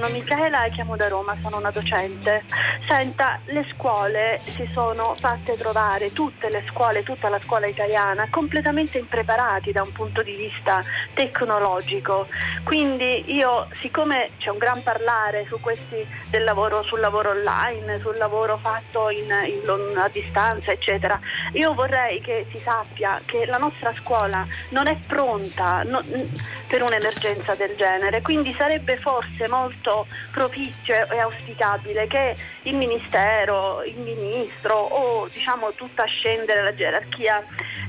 sono Michela e chiamo da Roma, sono una docente. Senta, le scuole si sono fatte trovare, tutte le scuole, tutta la scuola italiana, completamente impreparati da un punto di vista tecnologico. Quindi io, siccome c'è un gran parlare su questi del lavoro, sul lavoro online, sul lavoro fatto in, in, a distanza, eccetera, io vorrei che si sappia che la nostra scuola non è pronta no, per un'emergenza del genere, quindi sarebbe forse molto propizio e auspicabile che il Ministero, il Ministro o diciamo tutta scendere la gerarchia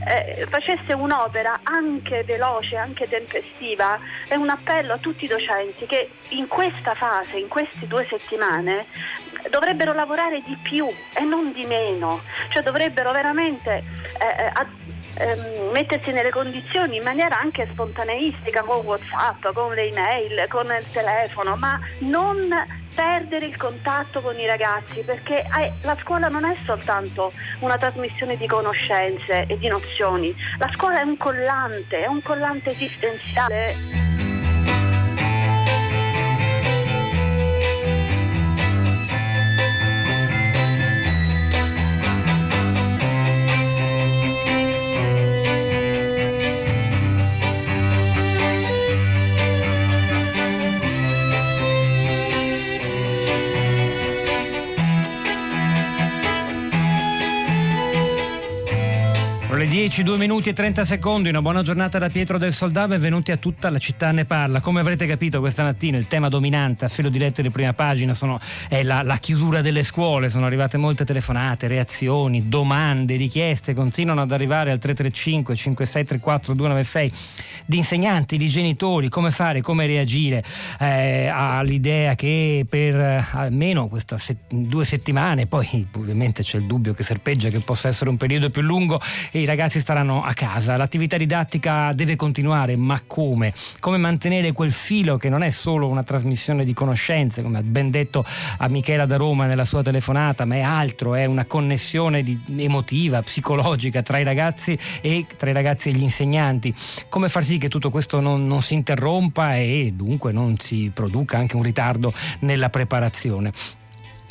eh, facesse un'opera anche veloce, anche tempestiva. E un appello a tutti i docenti che in questa fase, in queste due settimane, dovrebbero lavorare di più e non di meno, cioè dovrebbero veramente eh, eh ehm, mettersi nelle condizioni in maniera anche spontaneistica con Whatsapp, con le email, con il telefono, ma non perdere il contatto con i ragazzi perché eh, la scuola non è soltanto una trasmissione di conoscenze e di nozioni, la scuola è un collante, è un collante esistenziale. Le 10, 2 minuti e 30 secondi, una buona giornata da Pietro del Soldà, benvenuti a tutta la città ne parla. Come avrete capito questa mattina il tema dominante a filo diretto di prima pagina sono, è la, la, chiusura delle scuole, sono arrivate molte telefonate, reazioni, domande, richieste, continuano ad arrivare al 335 5634 296 di insegnanti, di genitori, come fare, come reagire eh, all'idea che per eh, almeno queste set- due settimane, poi ovviamente c'è il dubbio che serpeggia che possa essere un periodo più lungo, i ragazzi staranno a casa. L'attività didattica deve continuare, ma come? Come mantenere quel filo che non è solo una trasmissione di conoscenze, come ha ben detto a Michela da Roma nella sua telefonata, ma è altro, è una connessione di, emotiva, psicologica tra i ragazzi e tra i ragazzi e gli insegnanti. Come far sì che tutto questo non, non si interrompa e dunque non si produca anche un ritardo nella preparazione.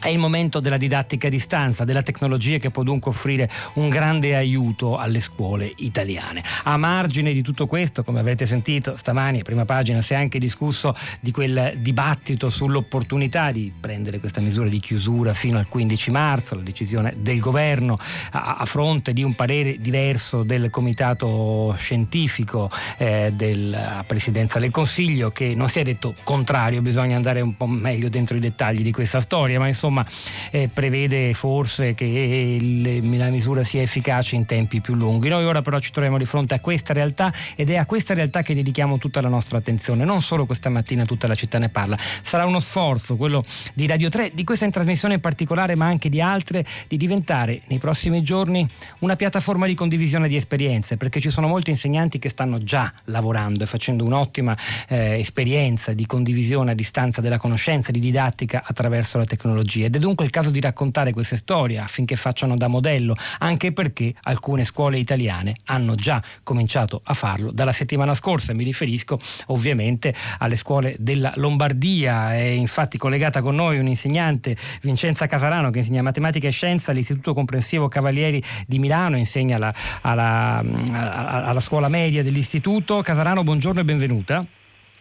È il momento della didattica a distanza, della tecnologia che può dunque offrire un grande aiuto alle scuole italiane. A margine di tutto questo, come avrete sentito stamani, a prima pagina, si è anche discusso di quel dibattito sull'opportunità di prendere questa misura di chiusura fino al 15 marzo, la decisione del governo a, a fronte di un parere diverso del comitato scientifico eh, della Presidenza del Consiglio che non si è detto contrario, bisogna andare un po' meglio dentro i dettagli di questa storia, ma insomma insomma eh, prevede forse che il, la misura sia efficace in tempi più lunghi. Noi ora però ci troviamo di fronte a questa realtà ed è a questa realtà che dedichiamo tutta la nostra attenzione, non solo questa mattina tutta la città ne parla. Sarà uno sforzo, quello di Radio 3, di questa in trasmissione in particolare, ma anche di altre, di diventare nei prossimi giorni una piattaforma di condivisione di esperienze, perché ci sono molti insegnanti che stanno già lavorando e facendo un'ottima eh, esperienza di condivisione a distanza della conoscenza, di didattica attraverso la tecnologia ed è dunque il caso di raccontare queste storie affinché facciano da modello, anche perché alcune scuole italiane hanno già cominciato a farlo dalla settimana scorsa. Mi riferisco ovviamente alle scuole della Lombardia. È infatti collegata con noi un'insegnante, Vincenza Casarano, che insegna matematica e scienza all'Istituto Comprensivo Cavalieri di Milano, insegna alla, alla, alla scuola media dell'istituto. Casarano, buongiorno e benvenuta.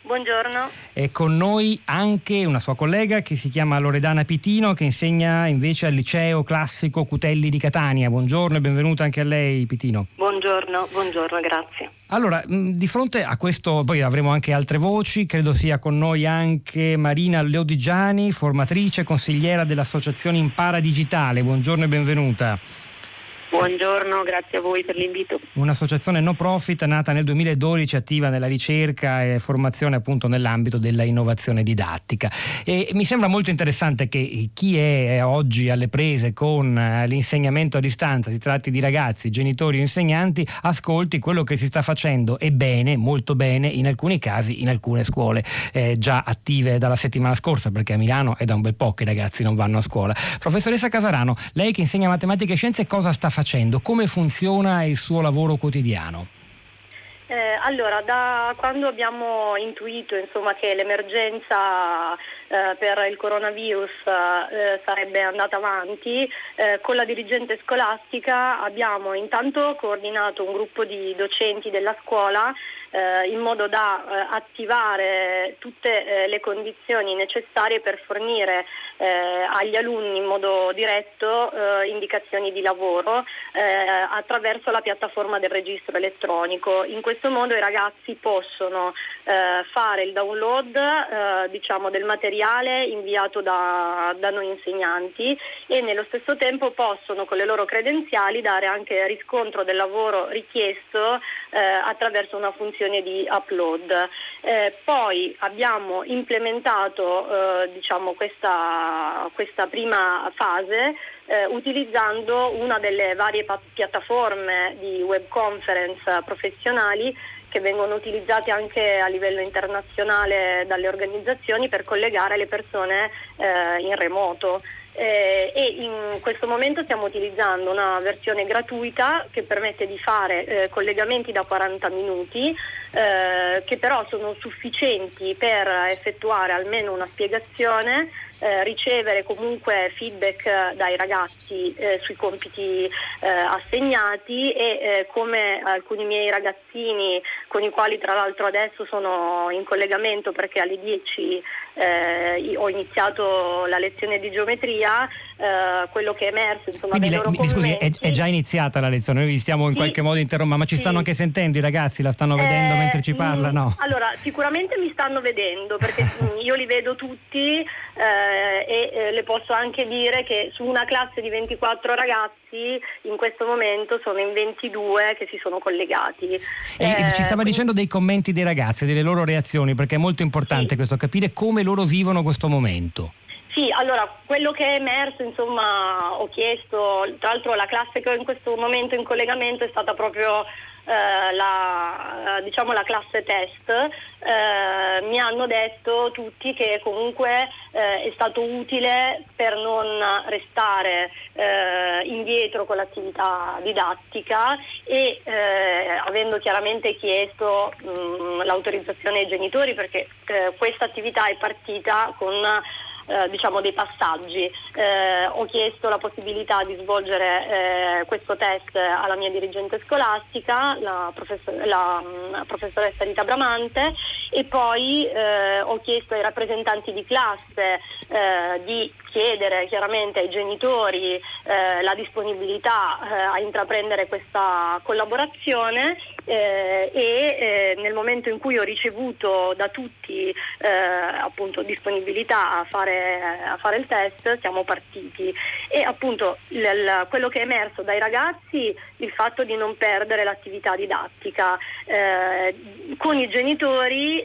Buongiorno. È con noi anche una sua collega che si chiama Loredana Pitino che insegna invece al liceo classico Cutelli di Catania. Buongiorno e benvenuta anche a lei Pitino. Buongiorno, buongiorno, grazie. Allora, di fronte a questo, poi avremo anche altre voci, credo sia con noi anche Marina Leodigiani, formatrice, consigliera dell'associazione Impara Digitale. Buongiorno e benvenuta. Buongiorno, grazie a voi per l'invito. Un'associazione no profit nata nel 2012, attiva nella ricerca e formazione appunto nell'ambito della innovazione didattica. E mi sembra molto interessante che chi è oggi alle prese con eh, l'insegnamento a distanza, si tratti di ragazzi, genitori o insegnanti, ascolti quello che si sta facendo e bene, molto bene, in alcuni casi in alcune scuole eh, già attive dalla settimana scorsa, perché a Milano è da un bel po' che i ragazzi non vanno a scuola. Professoressa Casarano, lei che insegna matematica e scienze cosa sta facendo? Come funziona il suo lavoro quotidiano? Eh, allora, da quando abbiamo intuito insomma, che l'emergenza eh, per il coronavirus eh, sarebbe andata avanti, eh, con la dirigente scolastica abbiamo intanto coordinato un gruppo di docenti della scuola eh, in modo da eh, attivare tutte eh, le condizioni necessarie per fornire eh, agli alunni in modo diretto eh, indicazioni di lavoro eh, attraverso la piattaforma del registro elettronico. In questo modo i ragazzi possono fare il download diciamo, del materiale inviato da, da noi insegnanti e nello stesso tempo possono con le loro credenziali dare anche riscontro del lavoro richiesto attraverso una funzione funzione di upload. Eh, poi abbiamo implementato eh, diciamo questa, questa, prima fase eh, utilizzando una delle varie pa- piattaforme di web conference professionali che vengono utilizzate anche a livello internazionale dalle organizzazioni per collegare le persone eh, in remoto eh, e in questo momento stiamo utilizzando una versione gratuita che permette di fare eh, collegamenti da 40 minuti eh, che però sono sufficienti per effettuare almeno una spiegazione eh, ricevere comunque feedback eh, dai ragazzi eh, sui compiti eh, assegnati e eh, come alcuni miei ragazzini con i quali tra l'altro adesso sono in collegamento perché alle 10 eh, ho iniziato la lezione di geometria, quello che è emerso insomma Quindi lei, mi scusi, è, è, già iniziata la lezione, noi vi stiamo in sì, qualche modo interrompendo, ma ci sì. stanno anche sentendo i ragazzi, la stanno vedendo mentre ci parla? No? Allora, sicuramente mi stanno vedendo perché io li vedo tutti eh, e eh, le posso anche dire che su una classe di 24 ragazzi in questo momento sono in 22 che si sono collegati. Eh, ci stava dicendo dei commenti dei ragazzi, delle loro reazioni, perché è molto importante sì. questo, capire come loro vivono questo momento. Sì, allora quello che è emerso, insomma, ho chiesto, tra l'altro la classe che ho in questo momento in collegamento è stata proprio eh, la, eh, diciamo la classe test, eh, mi hanno detto tutti che comunque eh, è stato utile per non restare eh, indietro con l'attività didattica e avendo chiaramente chiesto mh, mm, l'autorizzazione ai genitori perché questa attività è partita con eh, diciamo dei passaggi. Eh, ho chiesto la possibilità di svolgere eh, questo test alla mia dirigente scolastica, la, professor- la mh, mm, professoressa Rita Bramante, e poi eh, ho chiesto ai rappresentanti di classe eh, di chiedere chiaramente ai genitori eh, la disponibilità a intraprendere questa collaborazione eh, e eh, nel momento in cui ho ricevuto da tutti eh, appunto, disponibilità a fare, a fare, il test siamo partiti. E appunto l- l- quello che è emerso dai ragazzi il fatto di non perdere l'attività didattica. Eh, con i genitori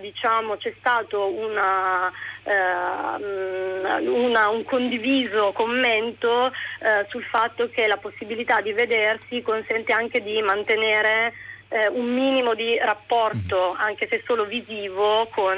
diciamo c'è stato una eh, una, un condiviso commento eh, sul fatto che la possibilità di vedersi consente anche di mantenere eh, un minimo di rapporto, mm. anche se solo visivo, con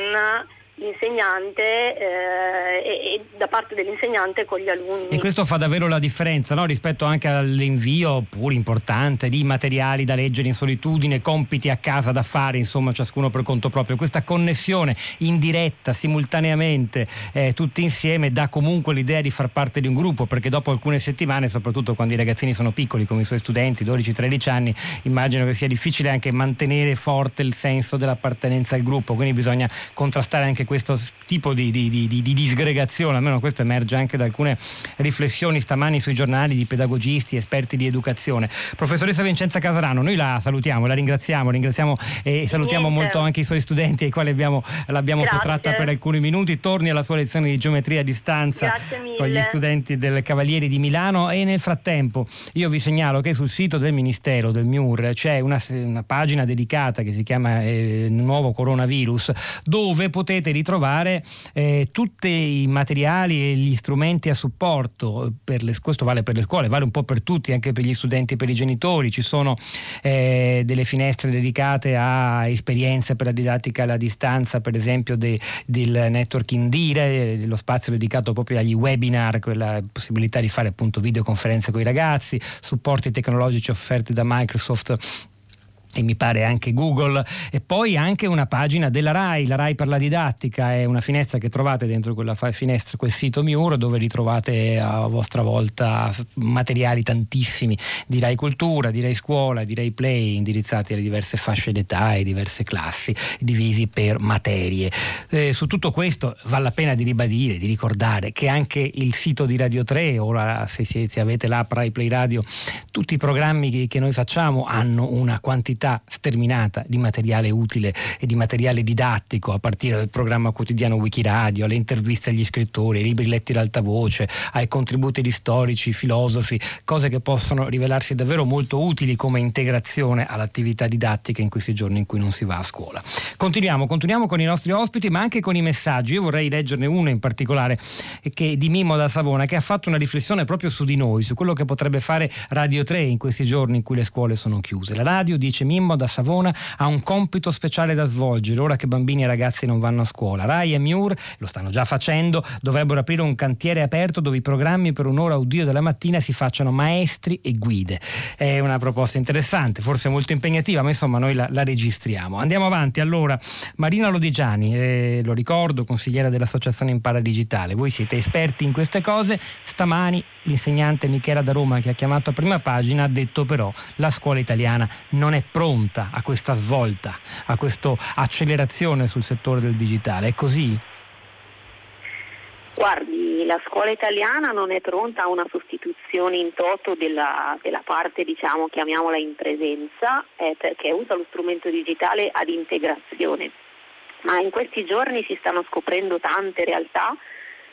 l'insegnante eh, e, e, da parte dell'insegnante con gli alunni. E questo fa davvero la differenza no? rispetto anche all'invio pur importante di materiali da leggere in solitudine, compiti a casa da fare, insomma ciascuno per conto proprio. Questa connessione in diretta, simultaneamente, eh, tutti insieme, dà comunque l'idea di far parte di un gruppo, perché dopo alcune settimane, soprattutto quando i ragazzini sono piccoli come i suoi studenti, 12-13 anni, immagino che sia difficile anche mantenere forte il senso dell'appartenenza al gruppo, quindi bisogna contrastare anche questo tipo di, di, di, di, disgregazione, almeno questo emerge anche da alcune riflessioni stamani sui giornali di pedagogisti, esperti di educazione. Professoressa Vincenza Casarano, noi la salutiamo, la ringraziamo, ringraziamo e salutiamo Niente. molto anche i suoi studenti ai quali abbiamo, l'abbiamo Grazie. sottratta per alcuni minuti. Torni alla sua lezione di geometria a distanza con gli studenti del Cavalieri di Milano e nel frattempo io vi segnalo che sul sito del Ministero, del MIUR, c'è una, una pagina dedicata che si chiama eh, Nuovo Coronavirus dove potete ritrovare eh, tutti i materiali e gli strumenti a supporto, le, questo vale per le scuole, vale un po' per tutti, anche per gli studenti e per i genitori, ci sono eh, delle finestre dedicate a esperienze per la didattica alla distanza, per esempio de, del network Indire, lo spazio dedicato proprio agli webinar, quella possibilità di fare appunto videoconferenze con i ragazzi, supporti tecnologici offerti da Microsoft e mi pare anche Google e poi anche una pagina della RAI, la RAI per la didattica è una finestra che trovate dentro quella finestra, quel sito Miuro dove ritrovate a vostra volta materiali tantissimi di RAI Cultura, di RAI Scuola, di RAI Play indirizzati alle diverse fasce d'età e diverse classi divisi per materie. Eh, su tutto questo vale la pena di ribadire, di ricordare che anche il sito di Radio 3, ora se, se avete l'app RAI Play Radio, tutti i programmi che, che noi facciamo hanno una quantità quantità sterminata di materiale utile e di materiale didattico, a partire dal programma quotidiano Wikiradio, alle interviste agli scrittori, ai libri letti ad voce, ai contributi di storici, filosofi, cose che possono rivelarsi davvero molto utili come integrazione all'attività didattica in questi giorni in cui non si va a scuola. Continuiamo, continuiamo con i nostri ospiti, ma anche con i messaggi. Io vorrei leggerne uno in particolare che, di Mimmo da Savona, che ha fatto una riflessione proprio su di noi, su quello che potrebbe fare Radio 3 in questi giorni in cui le scuole sono chiuse. La radio, dice Mimmo da Savona ha un compito speciale da svolgere ora che bambini e ragazzi non vanno a scuola. Rai e Miur lo stanno già facendo, dovrebbero aprire un cantiere aperto dove i programmi per un'ora o due della mattina si facciano maestri e guide. È una proposta interessante, forse molto impegnativa, ma insomma noi la, la registriamo. Andiamo avanti allora. Marina Lodigiani, eh, lo ricordo, consigliera dell'Associazione Impara Digitale. Voi siete esperti in queste cose. Stamani l'insegnante Michela da Roma che ha chiamato a prima pagina ha detto però la scuola italiana non è pronta a questa svolta, a questa accelerazione sul settore del digitale. È così? Guardi, la scuola italiana non è pronta a una sostituzione in toto della, della parte, diciamo, chiamiamola in presenza, eh, perché usa lo strumento digitale ad integrazione. Ma in questi giorni si stanno scoprendo tante realtà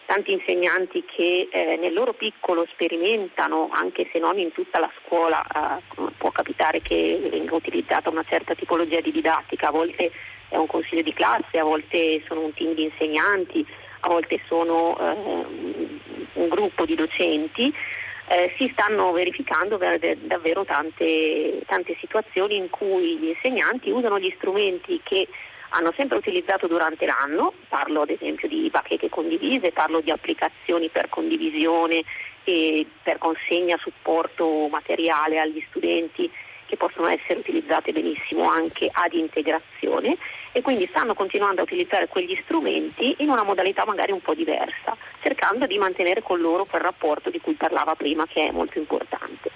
tanti insegnanti che eh, nel loro piccolo sperimentano, anche se non in tutta la scuola, eh, può capitare che venga utilizzata una certa tipologia di didattica, a volte è un consiglio di classe, a volte sono un team di insegnanti, a volte sono eh, un gruppo di docenti. Eh, si stanno verificando davvero tante, tante situazioni in cui gli insegnanti usano gli strumenti che hanno sempre utilizzato durante l'anno, parlo ad esempio di bacheche condivise, parlo di applicazioni per condivisione e per consegna supporto materiale agli studenti che possono essere utilizzate benissimo anche ad integrazione e quindi stanno continuando a utilizzare quegli strumenti in una modalità magari un po' diversa, cercando di mantenere con loro quel rapporto di cui parlava prima che è molto importante.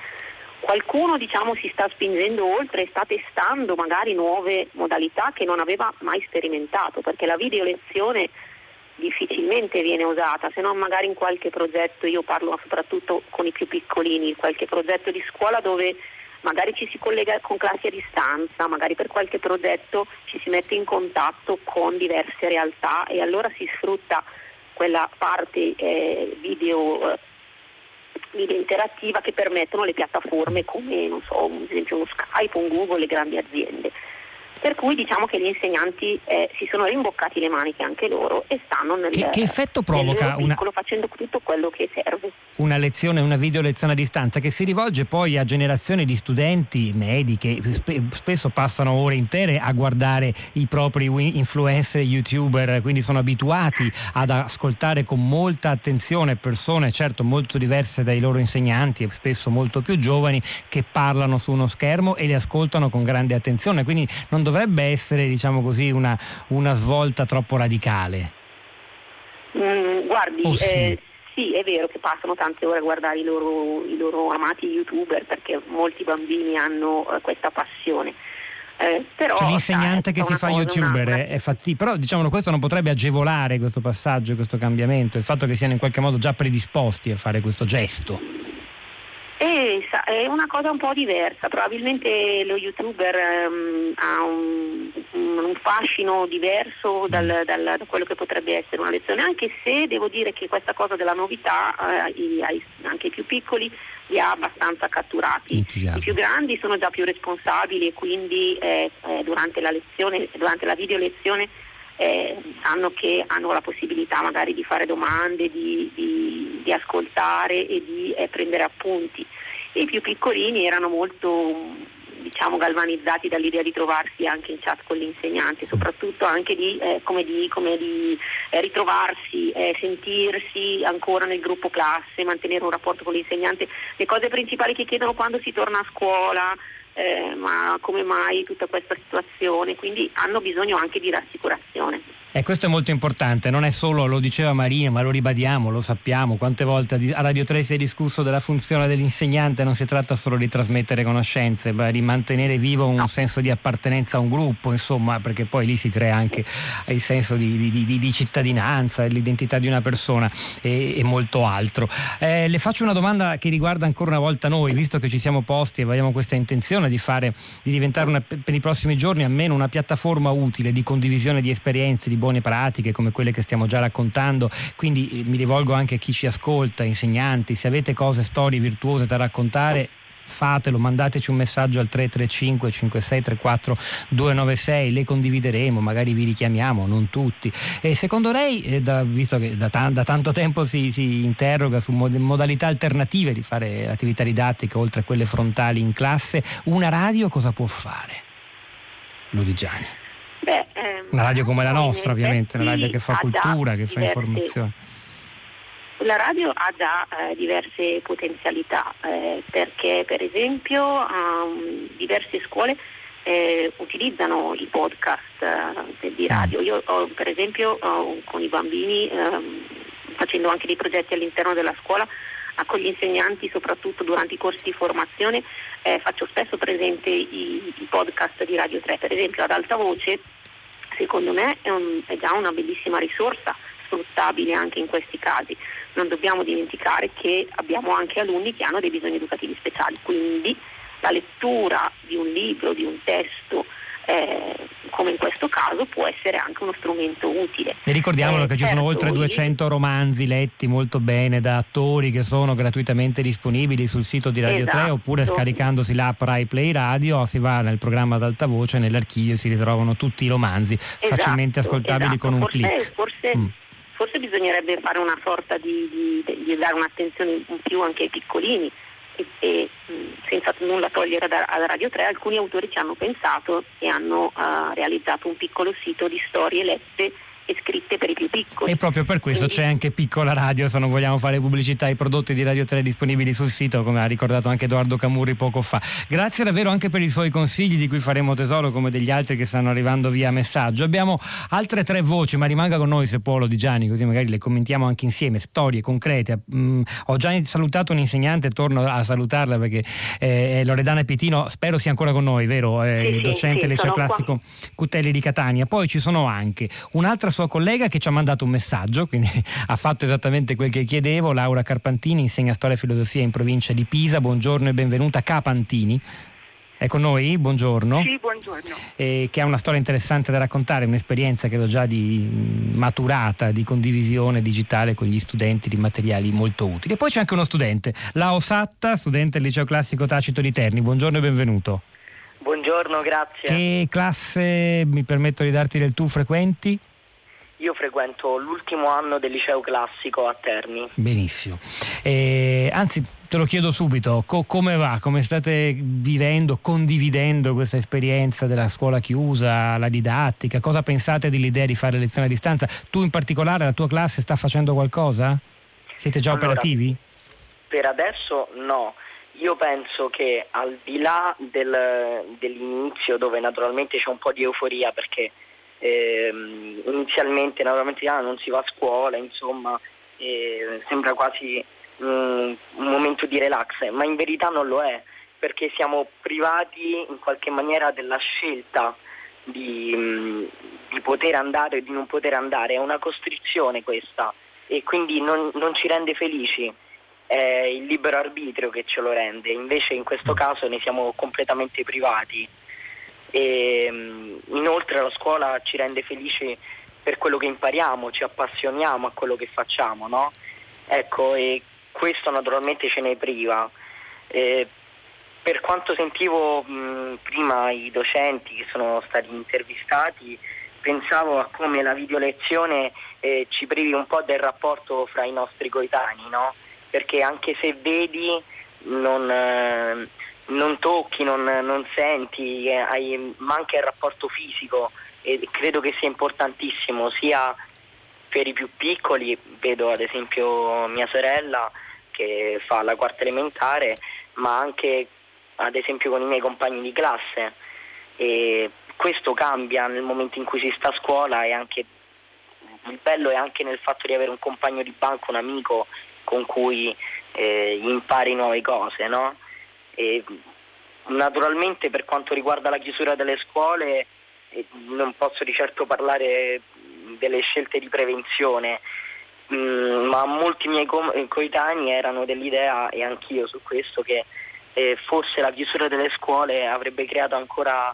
Qualcuno diciamo, si sta spingendo oltre sta testando magari nuove modalità che non aveva mai sperimentato, perché la video lezione difficilmente viene usata, se non magari in qualche progetto, io parlo soprattutto con i più piccolini, qualche progetto di scuola dove magari ci si collega con classi a distanza, magari per qualche progetto ci si mette in contatto con diverse realtà e allora si sfrutta quella parte eh, video video interattiva che permettono le piattaforme come so, ad esempio uno Skype, un Google, le grandi aziende. Per cui diciamo che gli insegnanti eh, si sono rimboccati le maniche anche loro e stanno nel, che, che effetto provoca una... facendo tutto quello che serve. Una lezione, una video lezione a distanza che si rivolge poi a generazioni di studenti medi che spe- spesso passano ore intere a guardare i propri influencer youtuber, quindi sono abituati ad ascoltare con molta attenzione persone certo molto diverse dai loro insegnanti e spesso molto più giovani che parlano su uno schermo e li ascoltano con grande attenzione, quindi non dovrebbe essere diciamo così, una, una svolta troppo radicale. Mm, guardi, oh, sì. Eh, sì. è vero che passano tante ore a guardare i loro, i loro amati youtuber perché molti bambini hanno eh, questa passione. Eh, però, cioè, l'insegnante che si fa youtuber è, è fatti, però diciamo questo non potrebbe agevolare questo passaggio, questo cambiamento, il fatto che siano in qualche modo già predisposti a fare questo gesto. E, è una cosa un po' diversa, probabilmente lo youtuber um, ha un, un, fascino diverso dal, dal, da quello che potrebbe essere una lezione, anche se devo dire che questa cosa della novità eh, anche i più piccoli li ha abbastanza catturati. I più grandi sono già più responsabili e quindi eh, eh, durante la lezione, durante la video lezione eh, sanno che hanno la possibilità magari di fare domande, di, di, di ascoltare e di eh, prendere appunti. I più piccolini erano molto diciamo, galvanizzati dall'idea di trovarsi anche in chat con l'insegnante, soprattutto anche di, eh, come di, come eh, ritrovarsi, eh, sentirsi ancora nel gruppo classe, mantenere un rapporto con l'insegnante. Le cose principali che chiedono quando si torna a scuola, eh, ma come mai tutta questa situazione, quindi hanno bisogno anche di rassicurazione. E questo è molto importante, non è solo, lo diceva Maria, ma lo ribadiamo, lo sappiamo, quante volte a Radio 3 si è discusso della funzione dell'insegnante, non si tratta solo di trasmettere conoscenze, ma di mantenere vivo un senso di appartenenza a un gruppo, insomma, perché poi lì si crea anche il senso di, di, di, di cittadinanza, l'identità di una persona e, e molto altro. Eh, le faccio una domanda che riguarda ancora una volta noi, visto che ci siamo posti e abbiamo questa intenzione di fare, di diventare una, per i prossimi giorni almeno una piattaforma utile di condivisione di esperienze, di buone pratiche come quelle che stiamo già raccontando, quindi eh, mi rivolgo anche a chi ci ascolta, insegnanti, se avete cose, storie virtuose da raccontare fatelo, mandateci un messaggio al 335 5634 296, le condivideremo, magari vi richiamiamo, non tutti. E secondo lei, eh, da, visto che da, da, tanto tempo si, si interroga su mod- modalità alternative di fare attività didattica oltre a quelle frontali in classe, una radio cosa può fare? Ludigiani. Beh, ehm, una radio come la nostra, ovviamente, una radio che fa cultura, che fa informazione. La radio ha già eh, diverse potenzialità eh, perché per esempio um, diverse scuole eh, utilizzano i podcast eh, di radio. Io ho, per esempio con i bambini ehm, facendo anche dei progetti all'interno della scuola con gli insegnanti soprattutto durante i corsi di formazione. Eh, faccio spesso presente i, i, podcast di Radio 3, per esempio ad alta voce, secondo me è, un, è già una bellissima risorsa sfruttabile anche in questi casi. Non dobbiamo dimenticare che abbiamo anche alunni che hanno dei bisogni educativi speciali, quindi la lettura di un libro, di un testo eh, come in questo caso può essere anche uno strumento utile. E ricordiamolo eh, che ci sono certo, oltre 200 romanzi letti molto bene da attori che sono gratuitamente disponibili sul sito di Radio esatto. 3 oppure scaricandosi l'app Rai Play Radio si va nel programma ad alta voce nell'archivio si ritrovano tutti i romanzi esatto, facilmente ascoltabili esatto. con un forse, clic. Forse, mm. forse bisognerebbe fare una sorta di, di, di dare un'attenzione in più anche ai piccolini e, e senza nulla togliere da, Radio 3, alcuni autori ci hanno pensato e hanno uh, realizzato un piccolo sito di storie lette e scritte per i più piccoli. E proprio per questo Quindi... c'è anche Piccola Radio, se non vogliamo fare pubblicità ai prodotti di Radio 3 disponibili sul sito, come ha ricordato anche Edoardo Camurri poco fa. Grazie davvero anche per i suoi consigli di cui faremo tesoro come degli altri che stanno arrivando via messaggio. Abbiamo altre tre voci, ma rimanga con noi se può Lodigiani, così magari le commentiamo anche insieme, storie concrete. Mm, ho già salutato un insegnante, torno a salutarla perché eh, Loredana Pitino, spero sia ancora con noi, vero? Eh, sì, docente sì, liceo classico qua. Cutelli di Catania. Poi ci sono anche un'altra sua collega che ci ha mandato un messaggio, quindi ha fatto esattamente quel che chiedevo. Laura Carpantini insegna storia e filosofia in provincia di Pisa. Buongiorno e benvenuta. Capantini. È con noi? Buongiorno. Sì, buongiorno. Eh, che ha una storia interessante da raccontare, un'esperienza credo già di maturata, di condivisione digitale con gli studenti di materiali molto utili. E poi c'è anche uno studente, Lao Satta, studente del liceo classico Tacito di Terni. Buongiorno e benvenuto. Buongiorno, grazie. Che classe mi permetto di darti del tu frequenti? Io frequento l'ultimo anno del liceo classico a Terni. Benissimo. Eh, anzi, te lo chiedo subito, co- come va? Come state vivendo, condividendo questa esperienza della scuola chiusa, la didattica? Cosa pensate dell'idea di fare lezioni a distanza? Tu in particolare, la tua classe sta facendo qualcosa? Siete già allora, operativi? Per adesso no. Io penso che al di là del, dell'inizio, dove naturalmente c'è un po' di euforia perché eh, inizialmente naturalmente ah, non si va a scuola, insomma, eh, sembra quasi um, un momento di relax, ma in verità non lo è, perché siamo privati in qualche maniera della scelta di, um, di poter andare o di non poter andare, è una costrizione questa e quindi non, non ci rende felici. È il libero arbitrio che ce lo rende, invece in questo caso ne siamo completamente privati. E, ehm, inoltre la scuola ci rende felici per quello che impariamo, ci appassioniamo a quello che facciamo, no? Ecco, e questo naturalmente ce ne priva. E per quanto sentivo mh, prima i docenti che sono stati intervistati, pensavo a come la videolezione eh, ci privi un po' del rapporto fra i nostri coetanei, no? Perché anche se vedi non, eh, non tocchi, non, non senti, eh, hai, manca il rapporto fisico e credo che sia importantissimo sia per i più piccoli, vedo ad esempio mia sorella che fa la quarta elementare, ma anche ad esempio con i miei compagni di classe e questo cambia nel momento in cui si sta a scuola e anche il bello è anche nel fatto di avere un compagno di banco, un amico con cui eh, impari nuove cose, no? E, naturalmente per quanto riguarda la chiusura delle scuole eh, non posso di certo parlare delle scelte di prevenzione, mm, ma molti miei co- coetanei erano dell'idea, e anch'io su questo, che eh, forse la chiusura delle scuole avrebbe creato ancora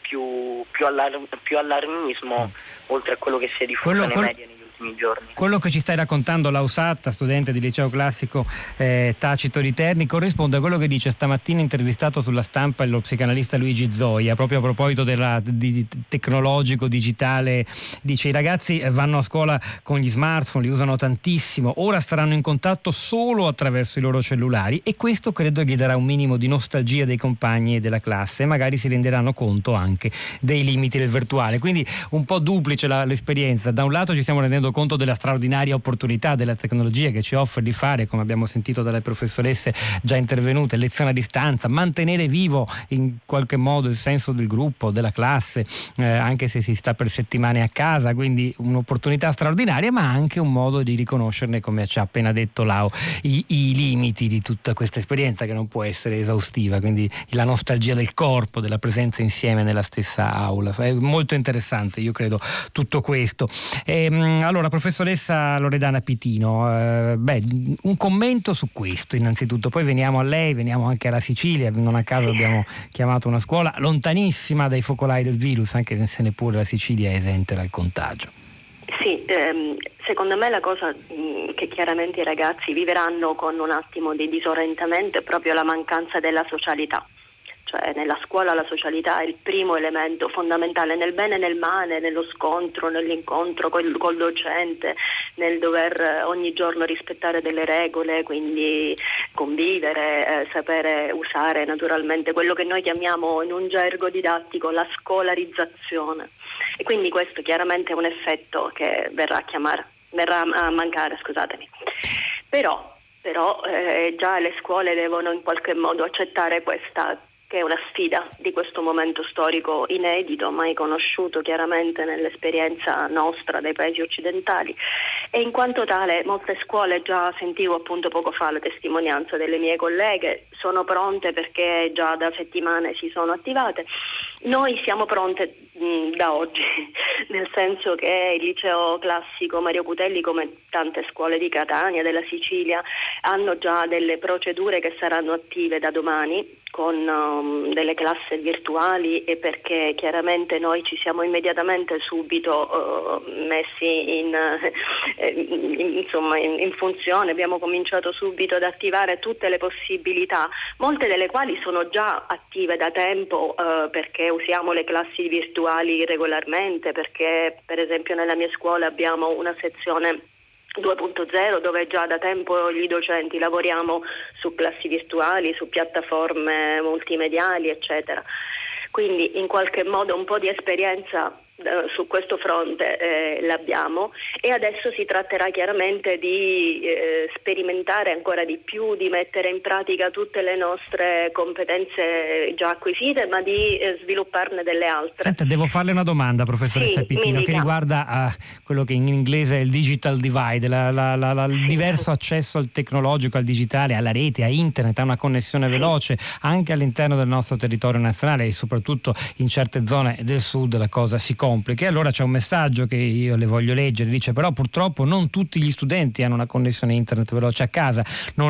più, più, allar- più allarmismo, mm. oltre a quello che si è diffuso nei media prossimi giorni. Quello che ci stai raccontando Lausatta, studente di liceo classico eh, Tacito di Terni, corrisponde a quello che dice stamattina intervistato sulla stampa lo psicanalista Luigi Zoia, proprio a proposito del di, tecnologico, digitale. Dice i ragazzi eh, vanno a scuola con gli smartphone, li usano tantissimo, ora staranno in contatto solo attraverso i loro cellulari e questo credo gli darà un minimo di nostalgia dei compagni e della classe magari si renderanno conto anche dei limiti del virtuale. Quindi un po' duplice la, l'esperienza. Da un lato ci stiamo rendendo conto della straordinaria opportunità della tecnologia che ci offre di fare, come abbiamo sentito dalle professoresse già intervenute, lezione a distanza, mantenere vivo in qualche modo il senso del gruppo, della classe, eh, anche se si sta per settimane a casa, quindi un'opportunità straordinaria, ma anche un modo di riconoscerne, come ci ha appena detto Lau, i, i limiti di tutta questa esperienza che non può essere esaustiva, quindi la nostalgia del corpo, della presenza insieme nella stessa aula. È molto interessante, io credo, tutto questo. E, ehm, allora, allora, professoressa Loredana Pitino, eh, beh, un commento su questo innanzitutto, poi veniamo a lei, veniamo anche alla Sicilia, non a caso abbiamo chiamato una scuola lontanissima dai focolai del virus, anche se neppure la Sicilia è esente dal contagio. Sì, ehm, secondo me la cosa mm, che chiaramente i ragazzi viveranno con un attimo di disorientamento è proprio la mancanza della socialità cioè nella scuola la socialità è il primo elemento fondamentale nel bene e nel male, nello scontro, nell'incontro col, col docente, nel dover eh, ogni giorno rispettare delle regole, quindi convivere, eh, sapere usare naturalmente quello che noi chiamiamo in un gergo didattico la scolarizzazione. E quindi questo chiaramente è un effetto che verrà a, chiamare, verrà a mancare, scusatemi. Però, però eh, già le scuole devono in qualche modo accettare questa che è una sfida di questo momento storico inedito, mai conosciuto chiaramente nell'esperienza nostra dei paesi occidentali e in quanto tale molte scuole, già sentivo appunto poco fa la testimonianza delle mie colleghe, sono pronte perché già da settimane si sono attivate. Noi siamo pronte mh, da oggi, nel senso che il liceo classico Mario Cutelli, come tante scuole di Catania, della Sicilia, hanno già delle procedure che saranno attive da domani con um, delle classi virtuali e perché chiaramente noi ci siamo immediatamente subito uh, messi in, eh, in, insomma, in, in, funzione, abbiamo cominciato subito ad attivare tutte le possibilità, molte delle quali sono già attive da tempo uh, perché usiamo le classi virtuali regolarmente, perché per esempio nella mia scuola abbiamo una sezione 2.0 dove già da tempo gli docenti lavoriamo su classi virtuali, su piattaforme multimediali, eccetera. Quindi in qualche modo un po' di esperienza su questo fronte eh, l'abbiamo. E adesso si tratterà chiaramente di eh, sperimentare ancora di più, di mettere in pratica tutte le nostre competenze già acquisite, ma di eh, svilupparne delle altre. Senta, devo farle una domanda, professoressa sì, Pittino, che riguarda uh, quello che in inglese è il digital divide, la, la, la, il diverso accesso al tecnologico, al digitale, alla rete, a internet, a una connessione veloce anche all'interno del nostro territorio nazionale e soprattutto in certe zone del sud la cosa si E allora c'è un messaggio che io le voglio leggere, dice però purtroppo non tutti gli studenti hanno una connessione internet veloce a casa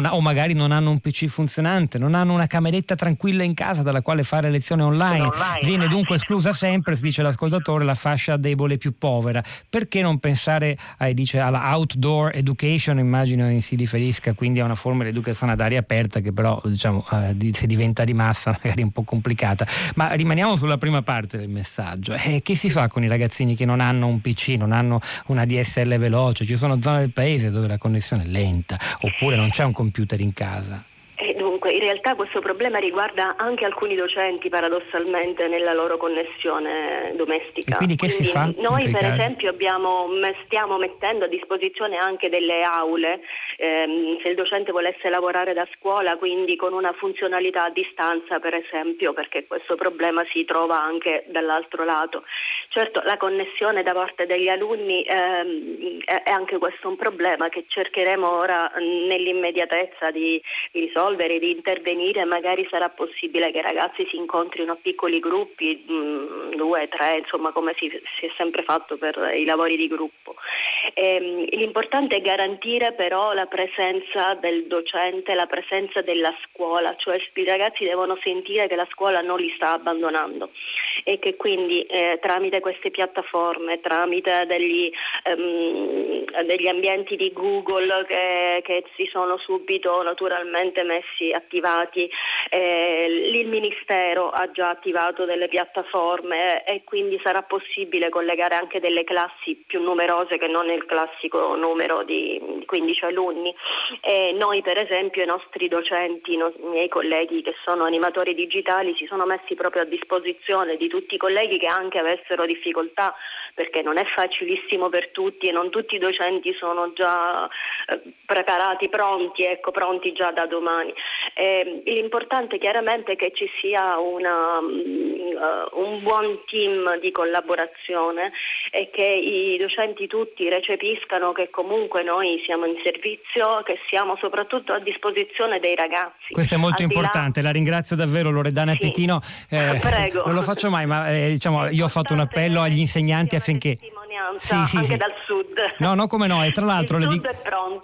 ha, o magari non hanno un PC funzionante, non hanno una cameretta tranquilla in casa dalla quale fare lezione online. online. Viene dunque esclusa sempre, si dice l'ascoltatore, la fascia debole più povera. Perché non pensare eh, dice, alla outdoor education, immagino si riferisca quindi a una forma di educazione ad aria aperta che però diciamo, eh, se diventa di massa magari è un po' complicata. Ma rimaniamo sulla prima parte del messaggio. Eh, che si fa con i ragazzini che non hanno un PC, non hanno una DSL veloce, ci sono zone del paese dove la connessione è lenta, oppure non c'è un computer in casa. E dunque, in realtà questo problema riguarda anche alcuni docenti paradossalmente nella loro connessione domestica. E quindi che quindi si fa? Noi per casi? esempio abbiamo, stiamo mettendo a disposizione anche delle aule ehm, se il docente volesse lavorare da scuola, quindi con una funzionalità a distanza per esempio, perché questo problema si trova anche dall'altro lato. Certo la connessione da parte degli alunni ehm, è anche questo un problema che cercheremo ora nell'immediatezza di, risolvere, di intervenire, magari sarà possibile che i ragazzi si incontrino a piccoli gruppi, mh, due, tre, insomma come si, si, è sempre fatto per i lavori di gruppo. Ehm, l'importante è garantire però la presenza del docente, la presenza della scuola, cioè i ragazzi devono sentire che la scuola non li sta abbandonando e che quindi eh, tramite queste piattaforme, tramite degli, um, degli ambienti di Google che, che, si sono subito naturalmente messi attivati, eh, il Ministero ha già attivato delle piattaforme e quindi sarà possibile collegare anche delle classi più numerose che non il classico numero di 15 alunni. E noi per esempio i nostri docenti, i miei colleghi che sono animatori digitali si sono messi proprio a disposizione di tutti i colleghi che anche avessero difficoltà perché non è facilissimo per tutti e non tutti i docenti sono già eh, preparati, pronti, ecco, pronti già da domani. Eh, l'importante chiaramente è che ci sia una, uh, un buon team di collaborazione e che i docenti tutti recepiscano che comunque noi siamo in servizio, che siamo soprattutto a disposizione dei ragazzi. Questo è molto importante, la ringrazio davvero Loredana sì. Pechino. Eh, Prego. Non lo faccio mai, ma eh, diciamo, io ho fatto un appello agli insegnanti parecen que affinché sì, sì, anche sì. dal sud. No, no, come no. E tra l'altro le, dico,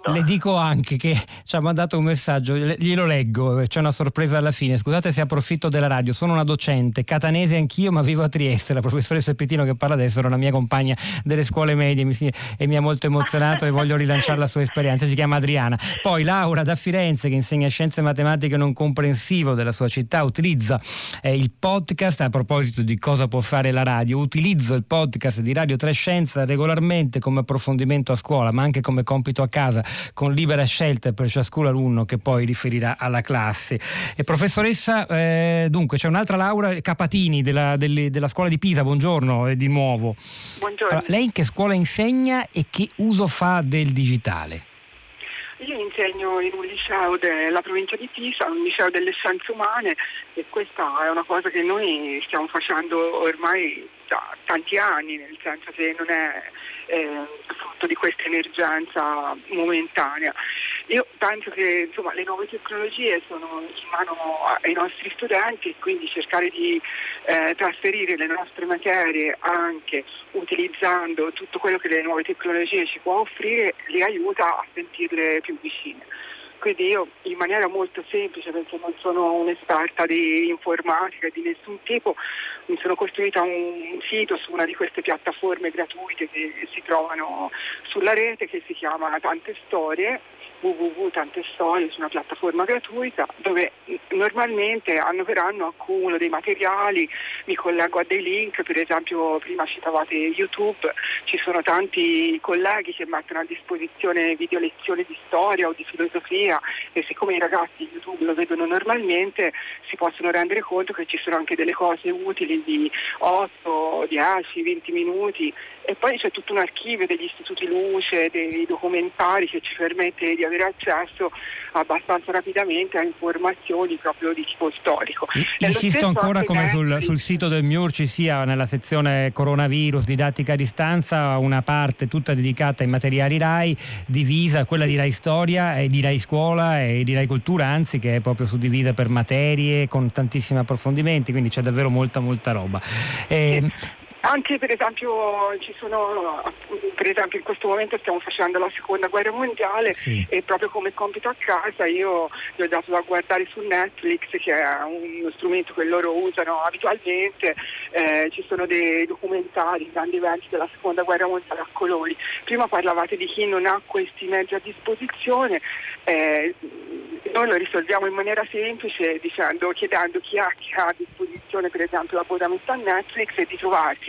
le dico anche che ci ha mandato un messaggio, glielo leggo, c'è una sorpresa alla fine. Scusate se approfitto della radio, sono una docente, catanese anch'io, ma vivo a Trieste. La professoressa Pettino che parla adesso era una mia compagna delle scuole medie mi, e mi ha molto emozionato e voglio rilanciare la sua esperienza. Si chiama Adriana. Poi Laura da Firenze che insegna scienze matematiche non comprensivo della sua città, utilizza eh, il podcast a proposito di cosa può fare la radio. Utilizzo il podcast di Radio 3 Scienza regolarmente come approfondimento a scuola, ma anche come compito a casa, con libera scelta per ciascun alunno che poi riferirà alla classe. E professoressa, eh, dunque c'è un'altra Laura Capatini della, delle, della scuola di Pisa, buongiorno eh, di nuovo. Buongiorno. Allora, lei in che scuola insegna e che uso fa del digitale? Io insegno in un liceo della provincia di Pisa, un liceo delle scienze umane e questa è una cosa che noi stiamo facendo ormai da tanti anni, nel senso che non è eh, frutto di questa emergenza momentanea. Io penso che insomma, le nuove tecnologie sono in mano ai nostri studenti e quindi cercare di eh, trasferire le nostre materie anche utilizzando tutto quello che le nuove tecnologie ci può offrire li aiuta a sentirle più vicine. Quindi io in maniera molto semplice, perché non sono un'esperta di informatica di nessun tipo, mi sono costruita un sito su una di queste piattaforme gratuite che si trovano sulla rete che si chiama Tante Storie www storie su una piattaforma gratuita dove normalmente anno per anno accumulo dei materiali, mi collego a dei link, per esempio prima citavate YouTube, ci sono tanti colleghi che mettono a disposizione video lezioni di storia o di filosofia e siccome i ragazzi YouTube lo vedono normalmente si possono rendere conto che ci sono anche delle cose utili di 8, 10, 20 minuti e poi c'è tutto un archivio degli istituti luce, dei documentari che ci permette di avere accesso abbastanza rapidamente a informazioni proprio di tipo storico. Insisto ancora come sul, sul, sito del MIUR ci sia nella sezione coronavirus, didattica a distanza, una parte tutta dedicata ai materiali RAI, divisa quella di RAI Storia e di RAI Scuola e di RAI Cultura, anzi che è proprio suddivisa per materie con tantissimi approfondimenti, quindi c'è davvero molta molta roba. E, anche per esempio ci sono, per esempio in questo momento stiamo facendo la seconda guerra mondiale sì. e proprio come compito a casa io gli ho dato da guardare su Netflix che è uno strumento che loro usano abitualmente, eh, ci sono dei documentari, grandi eventi della seconda guerra mondiale a colori. Prima parlavate di chi non ha questi mezzi a disposizione, eh, noi lo risolviamo in maniera semplice dicendo, chiedendo chi ha, chi ha a disposizione per esempio l'abbonamento a Netflix e di trovarci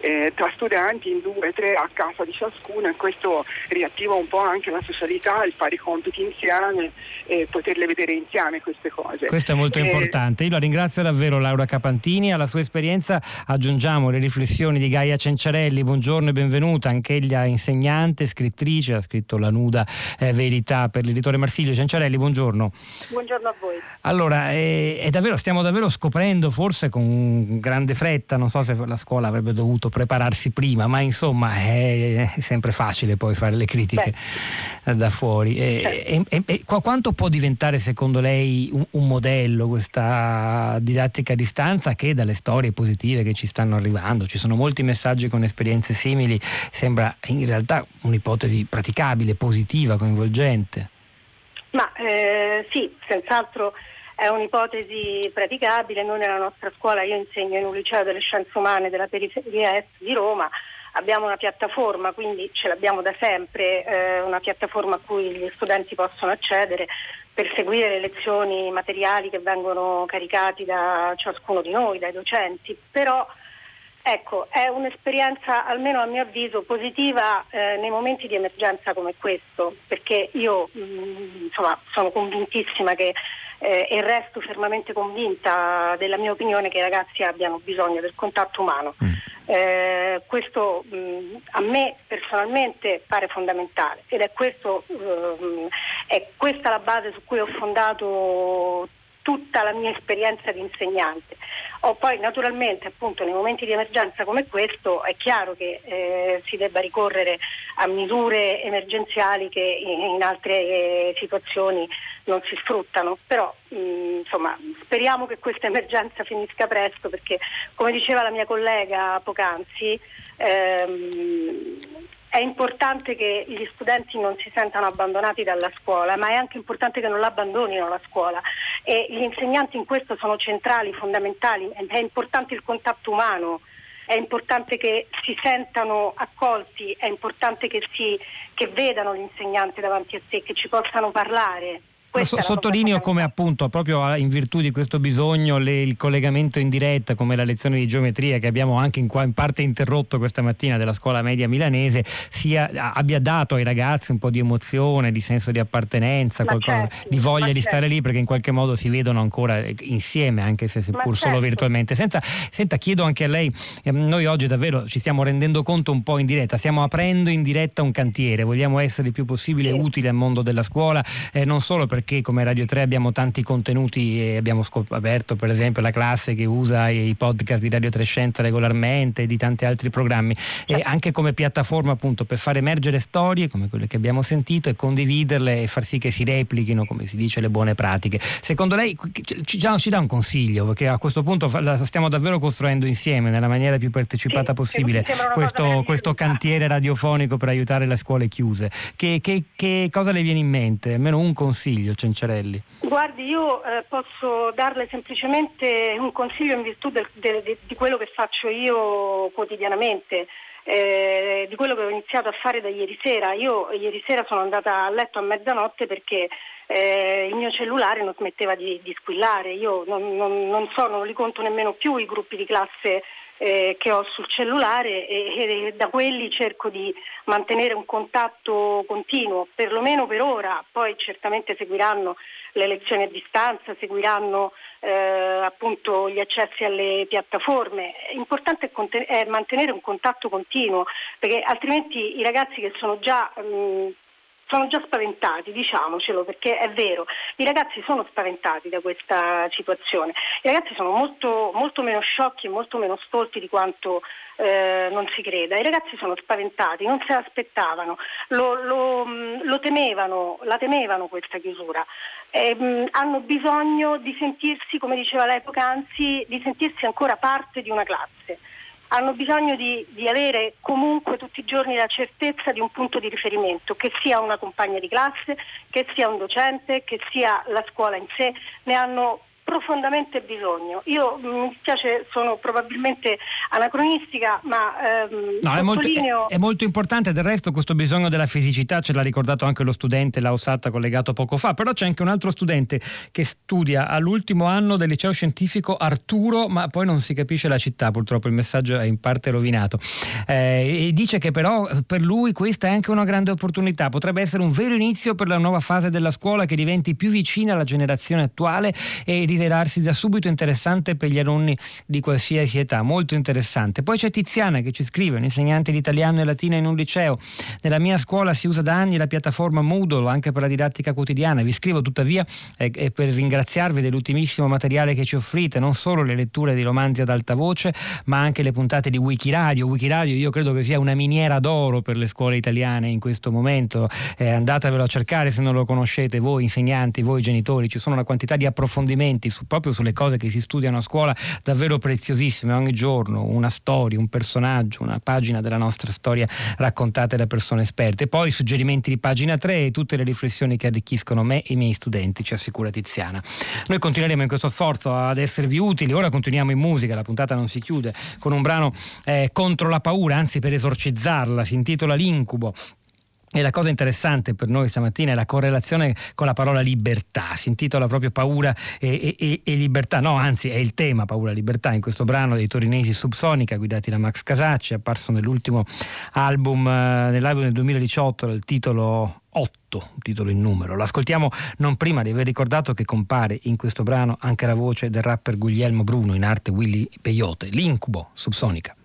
eh, tra studenti in due, tre a casa di ciascuno e questo riattiva un po' anche la socialità, il fare i compiti insieme e poterle vedere insieme queste cose. Questo è molto eh, importante. Io la ringrazio davvero Laura Capantini, alla sua esperienza aggiungiamo le riflessioni di Gaia Cenciarelli, buongiorno e benvenuta, anch'eglia insegnante, scrittrice, ha scritto La nuda eh, verità per l'editore Marsilio. Cenciarelli, buongiorno. Buongiorno a voi. Allora, è davvero, stiamo davvero scoprendo, forse con grande fretta, non so se la scuola avrebbe dovuto prepararsi prima, ma insomma è, è sempre facile poi fare le critiche Beh. da fuori. E, e, e, quanto può diventare secondo lei un, un, modello questa didattica a distanza che dalle storie positive che ci stanno arrivando, ci sono molti messaggi con esperienze simili, sembra in realtà un'ipotesi praticabile, positiva, coinvolgente? Ma eh, sì, senz'altro è un'ipotesi praticabile. Noi nella nostra scuola, io insegno in un liceo delle scienze umane della periferia est di Roma, abbiamo una piattaforma, quindi ce l'abbiamo da sempre, eh, una piattaforma a cui gli studenti possono accedere per seguire le lezioni materiali che vengono caricati da ciascuno di noi, dai docenti. Però Ecco, è un'esperienza, almeno a mio avviso, positiva eh, nei momenti di emergenza come questo, perché io mh, mm, insomma, sono convintissima che, eh, e resto fermamente convinta della mia opinione che i ragazzi abbiano bisogno del contatto umano. Mm. Eh, questo mh, mm, a me personalmente pare fondamentale ed è, questo, uh, è questa la base su cui ho fondato tutta la mia esperienza di insegnante. O poi naturalmente appunto nei momenti di emergenza come questo è chiaro che eh, si debba ricorrere a misure emergenziali che in, in altre eh, situazioni non si sfruttano, però mh, insomma speriamo che questa emergenza finisca presto perché come diceva la mia collega poc'anzi ehm, è importante che gli studenti non si sentano abbandonati dalla scuola, ma è anche importante che non l'abbandonino la scuola e gli insegnanti in questo sono centrali, fondamentali, è importante il contatto umano, è importante che si sentano accolti, è importante che, si, che vedano l'insegnante davanti a sé, che ci possano parlare. So, sottolineo come appunto proprio in virtù di questo bisogno le, il collegamento in diretta come la lezione di geometria che abbiamo anche in, in parte interrotto questa mattina della scuola media milanese sia, abbia dato ai ragazzi un po' di emozione, di senso di appartenenza, certo, di voglia di certo. stare lì perché in qualche modo si vedono ancora insieme anche se seppur certo. solo virtualmente. Senza, senta, chiedo anche a lei, eh, noi oggi davvero ci stiamo rendendo conto un po' in diretta, stiamo aprendo in diretta un cantiere, vogliamo essere il più possibile sì. utili al mondo della scuola, eh, non solo perché perché come Radio 3 abbiamo tanti contenuti e abbiamo scoperto per esempio la classe che usa i podcast di Radio 3 Scienza regolarmente e di tanti altri programmi e anche come piattaforma appunto per far emergere storie come quelle che abbiamo sentito e condividerle e far sì che si replichino come si dice le buone pratiche. Secondo lei ci, ci dà un consiglio perché a questo punto la stiamo davvero costruendo insieme nella maniera più partecipata sì, possibile questo, questo cantiere radiofonico per aiutare le scuole chiuse. Che, che, che cosa le viene in mente? Almeno un consiglio. Cencerelli? Guardi, io eh, posso darle semplicemente un consiglio in virtù del, de, de, di quello che faccio io quotidianamente. Eh, di quello che ho iniziato a fare da ieri sera. Io ieri sera sono andata a letto a mezzanotte perché eh, il mio cellulare non smetteva di, di squillare. Io non, non, non, so, non li conto nemmeno più i gruppi di classe eh, che ho sul cellulare e, e, da quelli cerco di mantenere un contatto continuo, perlomeno per ora, poi certamente seguiranno le lezioni a distanza, seguiranno eh, appunto gli accessi alle piattaforme. L'importante è, è, mantenere un contatto continuo, perché altrimenti i ragazzi che sono già mh, sono già spaventati, diciamocelo, perché è vero, i ragazzi sono spaventati da questa situazione, i ragazzi sono molto, molto meno sciocchi e molto meno stolti di quanto eh, non si creda, i ragazzi sono spaventati, non se l'aspettavano, lo, lo, lo temevano, la temevano questa chiusura, e, mh, hanno bisogno di sentirsi, come diceva lei poc'anzi, di sentirsi ancora parte di una classe hanno bisogno di, di, avere comunque tutti i giorni la certezza di un punto di riferimento, che sia una compagna di classe, che sia un docente, che sia la scuola in sé, ne hanno profondamente bisogno. Io mm, mi spiace, sono probabilmente anacronistica, ma ehm, no, è, molto, è, è, molto, importante. Del resto, questo bisogno della fisicità ce l'ha ricordato anche lo studente Lausatta collegato poco fa. Però c'è anche un altro studente che studia all'ultimo anno del liceo scientifico Arturo, ma poi non si capisce la città. Purtroppo il messaggio è in parte rovinato. Eh, e dice che però per lui questa è anche una grande opportunità. Potrebbe essere un vero inizio per la nuova fase della scuola che diventi più vicina alla generazione attuale e rivelarsi da subito interessante per gli alunni di qualsiasi età, molto interessante. Poi c'è Tiziana che ci scrive, un insegnante di italiano e latino in un liceo. Nella mia scuola si usa da anni la piattaforma Moodle anche per la didattica quotidiana. Vi scrivo tuttavia eh, per ringraziarvi dell'ultimissimo materiale che ci offrite, non solo le letture di romanzi ad alta voce, ma anche le puntate di Wikiradio. Wikiradio io credo che sia una miniera d'oro per le scuole italiane in questo momento. Eh, andatevelo a cercare se non lo conoscete, voi insegnanti, voi genitori, ci sono una quantità di approfondimenti su, proprio sulle cose che si studiano a scuola davvero preziosissime ogni giorno, una storia, un personaggio, una pagina della nostra storia raccontate da persone esperte. Poi suggerimenti di pagina 3 e tutte le riflessioni che arricchiscono me e i miei studenti, ci assicura Tiziana. Noi continueremo in questo sforzo ad esservi utili, ora continuiamo in musica, la puntata non si chiude con un brano eh, contro la paura, anzi per esorcizzarla, si intitola L'incubo e la cosa interessante per noi stamattina è la correlazione con la parola libertà, si intitola proprio Paura e, e, e, libertà, no anzi è il tema Paura e libertà in questo brano dei torinesi Subsonica guidati da Max Casacci, apparso nell'ultimo album, eh, nell'album del 2018 del titolo 8, titolo in numero. L'ascoltiamo non prima di aver ricordato che compare in questo brano anche la voce del rapper Guglielmo Bruno, in arte Willy Peyote, l'incubo Subsonica.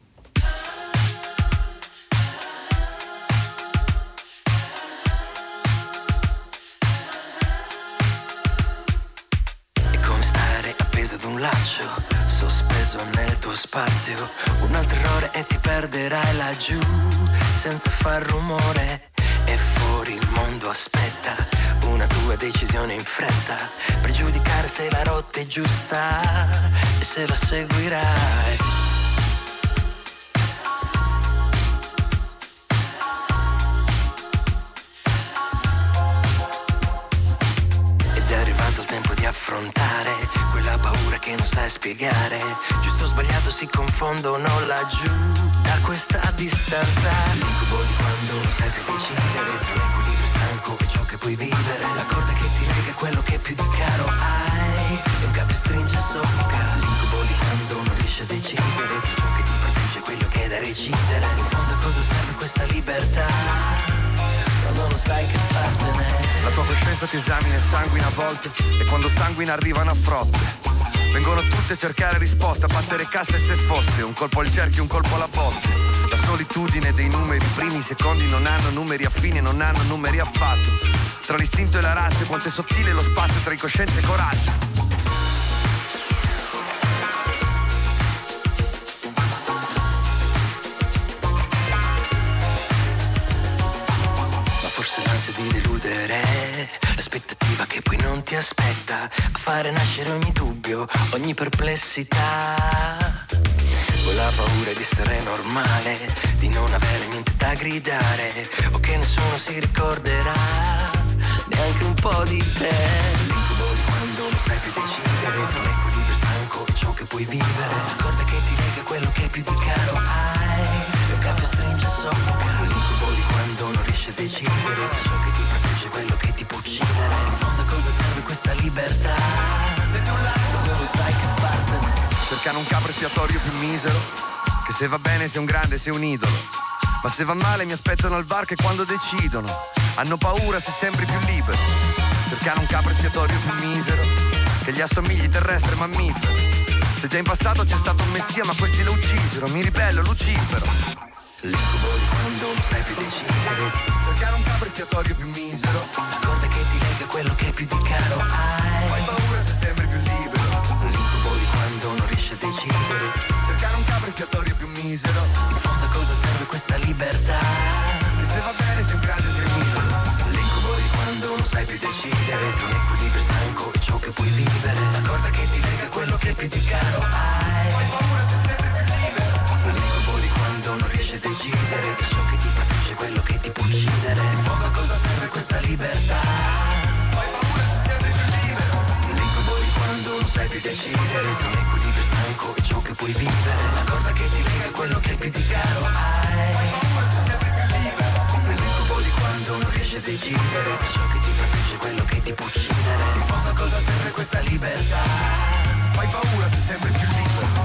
Sospeso nel tuo spazio. Un altro errore e ti perderai laggiù senza far rumore. E fuori il mondo aspetta una tua decisione in fretta per giudicare se la rotta è giusta e se la seguirai. Affrontare quella paura che non sai spiegare. Giusto o sbagliato si confondono laggiù da questa distanza. L'incubo di quando sai più decidere tra l'equilibrio stanco e ciò che puoi vivere. La corda che ti lega è quello che più di caro hai. E un capo stringe soffoca. L'incubo di quando non riesci a decidere tra ciò che ti protegge e quello che è da recidere. In fondo a cosa serve questa libertà? quando non sai che fartene. La tua coscienza ti esamina e sanguina a volte, e quando sanguina arrivano a frotte. Vengono tutte a cercare risposte, a battere cassa e se fosse un colpo al cerchio, un colpo alla botte. La solitudine dei numeri, primi secondi non hanno numeri affini, non hanno numeri affatto. Tra l'istinto e la razza, quanto è sottile lo spazio tra incoscienza e coraggio. di deludere l'aspettativa che poi non ti aspetta a fare nascere ogni dubbio, ogni perplessità. Con la paura di essere normale, di non avere niente da gridare o che nessuno si ricorderà neanche un po' di te. L'incubo di quando non sai più decidere tra l'equilibrio stanco e ciò che puoi vivere. La corda che ti lega quello che più di caro hai. Lo capo stringe soffoca. L'incubo di quando non riesci a decidere ciò che quello che ti può uccidere. In fondo cosa serve questa libertà? Se tu la non sai che fartene. Cercare un capo espiatorio più misero? Che se va bene sei un grande, sei un idolo. Ma se va male mi aspettano al varco e quando decidono Hanno paura se sembri più libero. Cercare un capo espiatorio più misero? Che gli assomigli terrestre mammifero Se già in passato c'è stato un messia ma questi lo uccisero. Mi ribello, Lucifero L'incubo di quando non sai più decidere Cercare un capo espiatorio più misero. La corda che ti lega quello che più di caro. Hai decidere tra un equilibrio stanco e ciò che puoi vivere La corda che ti lega quello che è più di caro hai a decidere tra ciò che ti preferisce quello che ti può uccidere In fondo a cosa serve questa libertà? Fai paura se sempre più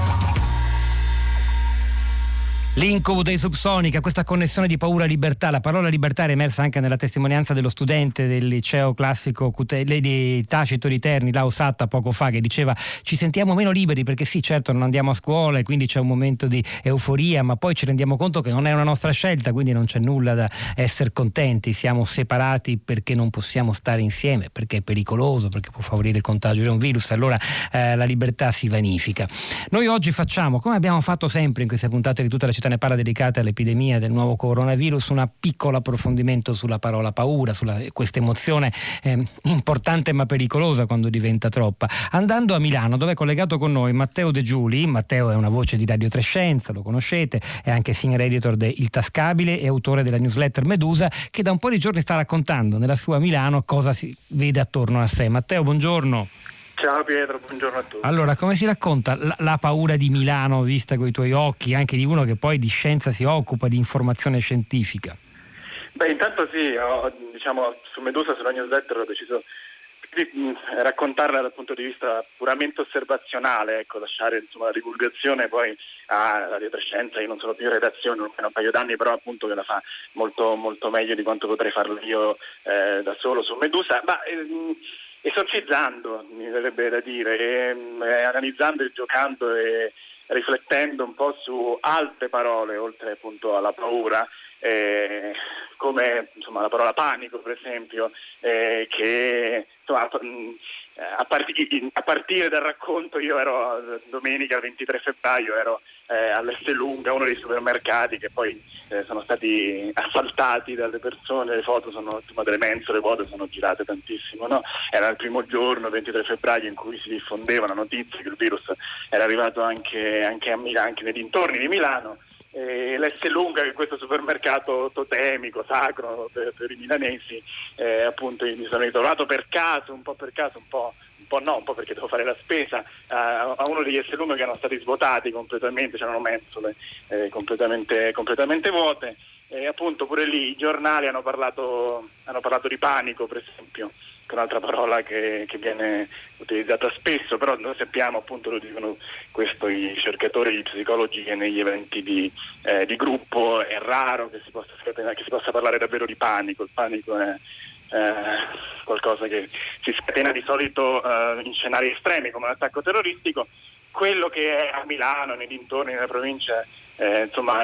L'incubo dei Subsonica, questa connessione di paura-libertà, la parola libertà è emersa anche nella testimonianza dello studente del liceo classico di Tacito di Terni, Lau Satta, poco fa, che diceva ci sentiamo meno liberi perché sì, certo non andiamo a scuola e quindi c'è un momento di euforia, ma poi ci rendiamo conto che non è una nostra scelta, quindi non c'è nulla da essere contenti, siamo separati perché non possiamo stare insieme, perché è pericoloso, perché può favorire il contagio di un virus, allora eh, la libertà si vanifica. Noi oggi facciamo, come abbiamo fatto sempre in queste puntate di tutta la città ne parla dedicate all'epidemia del nuovo coronavirus, un piccolo approfondimento sulla parola paura, sulla questa emozione eh, importante ma pericolosa quando diventa troppa. Andando a Milano, dove è collegato con noi Matteo De Giuli, Matteo è una voce di Radio Trescenza, lo conoscete, è anche senior editor di Il Tascabile e autore della newsletter Medusa, che da un po' di giorni sta raccontando nella sua Milano cosa si vede attorno a sé. Matteo, buongiorno. Ciao Pietro, buongiorno a tutti. Allora, come si racconta la, la, paura di Milano vista con i tuoi occhi, anche di uno che poi di scienza si occupa, di informazione scientifica? Beh, intanto sì, ho, diciamo, su Medusa, sulla newsletter ho deciso di mm, raccontarla dal punto di vista puramente osservazionale, ecco, lasciare insomma, la divulgazione poi a Radio Trescenza, io non sono più in redazione ormai un paio d'anni, però appunto che la fa molto, molto meglio di quanto potrei farlo io eh, da solo su Medusa. Ma, ehm, esorcizzando, mi verrebbe da dire, e, mm, e analizzando e giocando e riflettendo un po' su altre parole, oltre appunto alla paura, eh, come insomma, la parola panico per esempio, eh, che insomma, mm, a, partire, a, partire dal racconto io ero domenica 23 febbraio, ero eh, all'Estelunga, uno dei supermercati che poi eh, sono stati assaltati dalle persone, le foto sono, insomma, delle mensole vuote sono girate tantissimo, no? era il primo giorno, 23 febbraio, in cui si diffondeva la notizia che il virus era arrivato anche, anche, a Milano, anche nei dintorni di Milano eh, l'Esselunga, che questo supermercato totemico, sacro per, per i milanesi, eh, appunto mi sono ritrovato per caso, un po' per caso, un po', un po' no, un po' perché devo fare la spesa, a, a uno degli Esselunga che erano stati svuotati completamente, c'erano mensole eh, completamente, completamente vuote. E appunto pure lì i giornali hanno parlato, hanno parlato di panico, per esempio che è un'altra parola che, che, viene utilizzata spesso, però noi sappiamo, appunto lo dicono questo i cercatori, gli psicologi, che negli eventi di, eh, di gruppo è raro che si, possa, che si, possa, parlare davvero di panico, il panico è eh, qualcosa che si scatena di solito eh, in scenari estremi come un attacco terroristico, quello che è a Milano, nei dintorni, nella provincia, eh, insomma,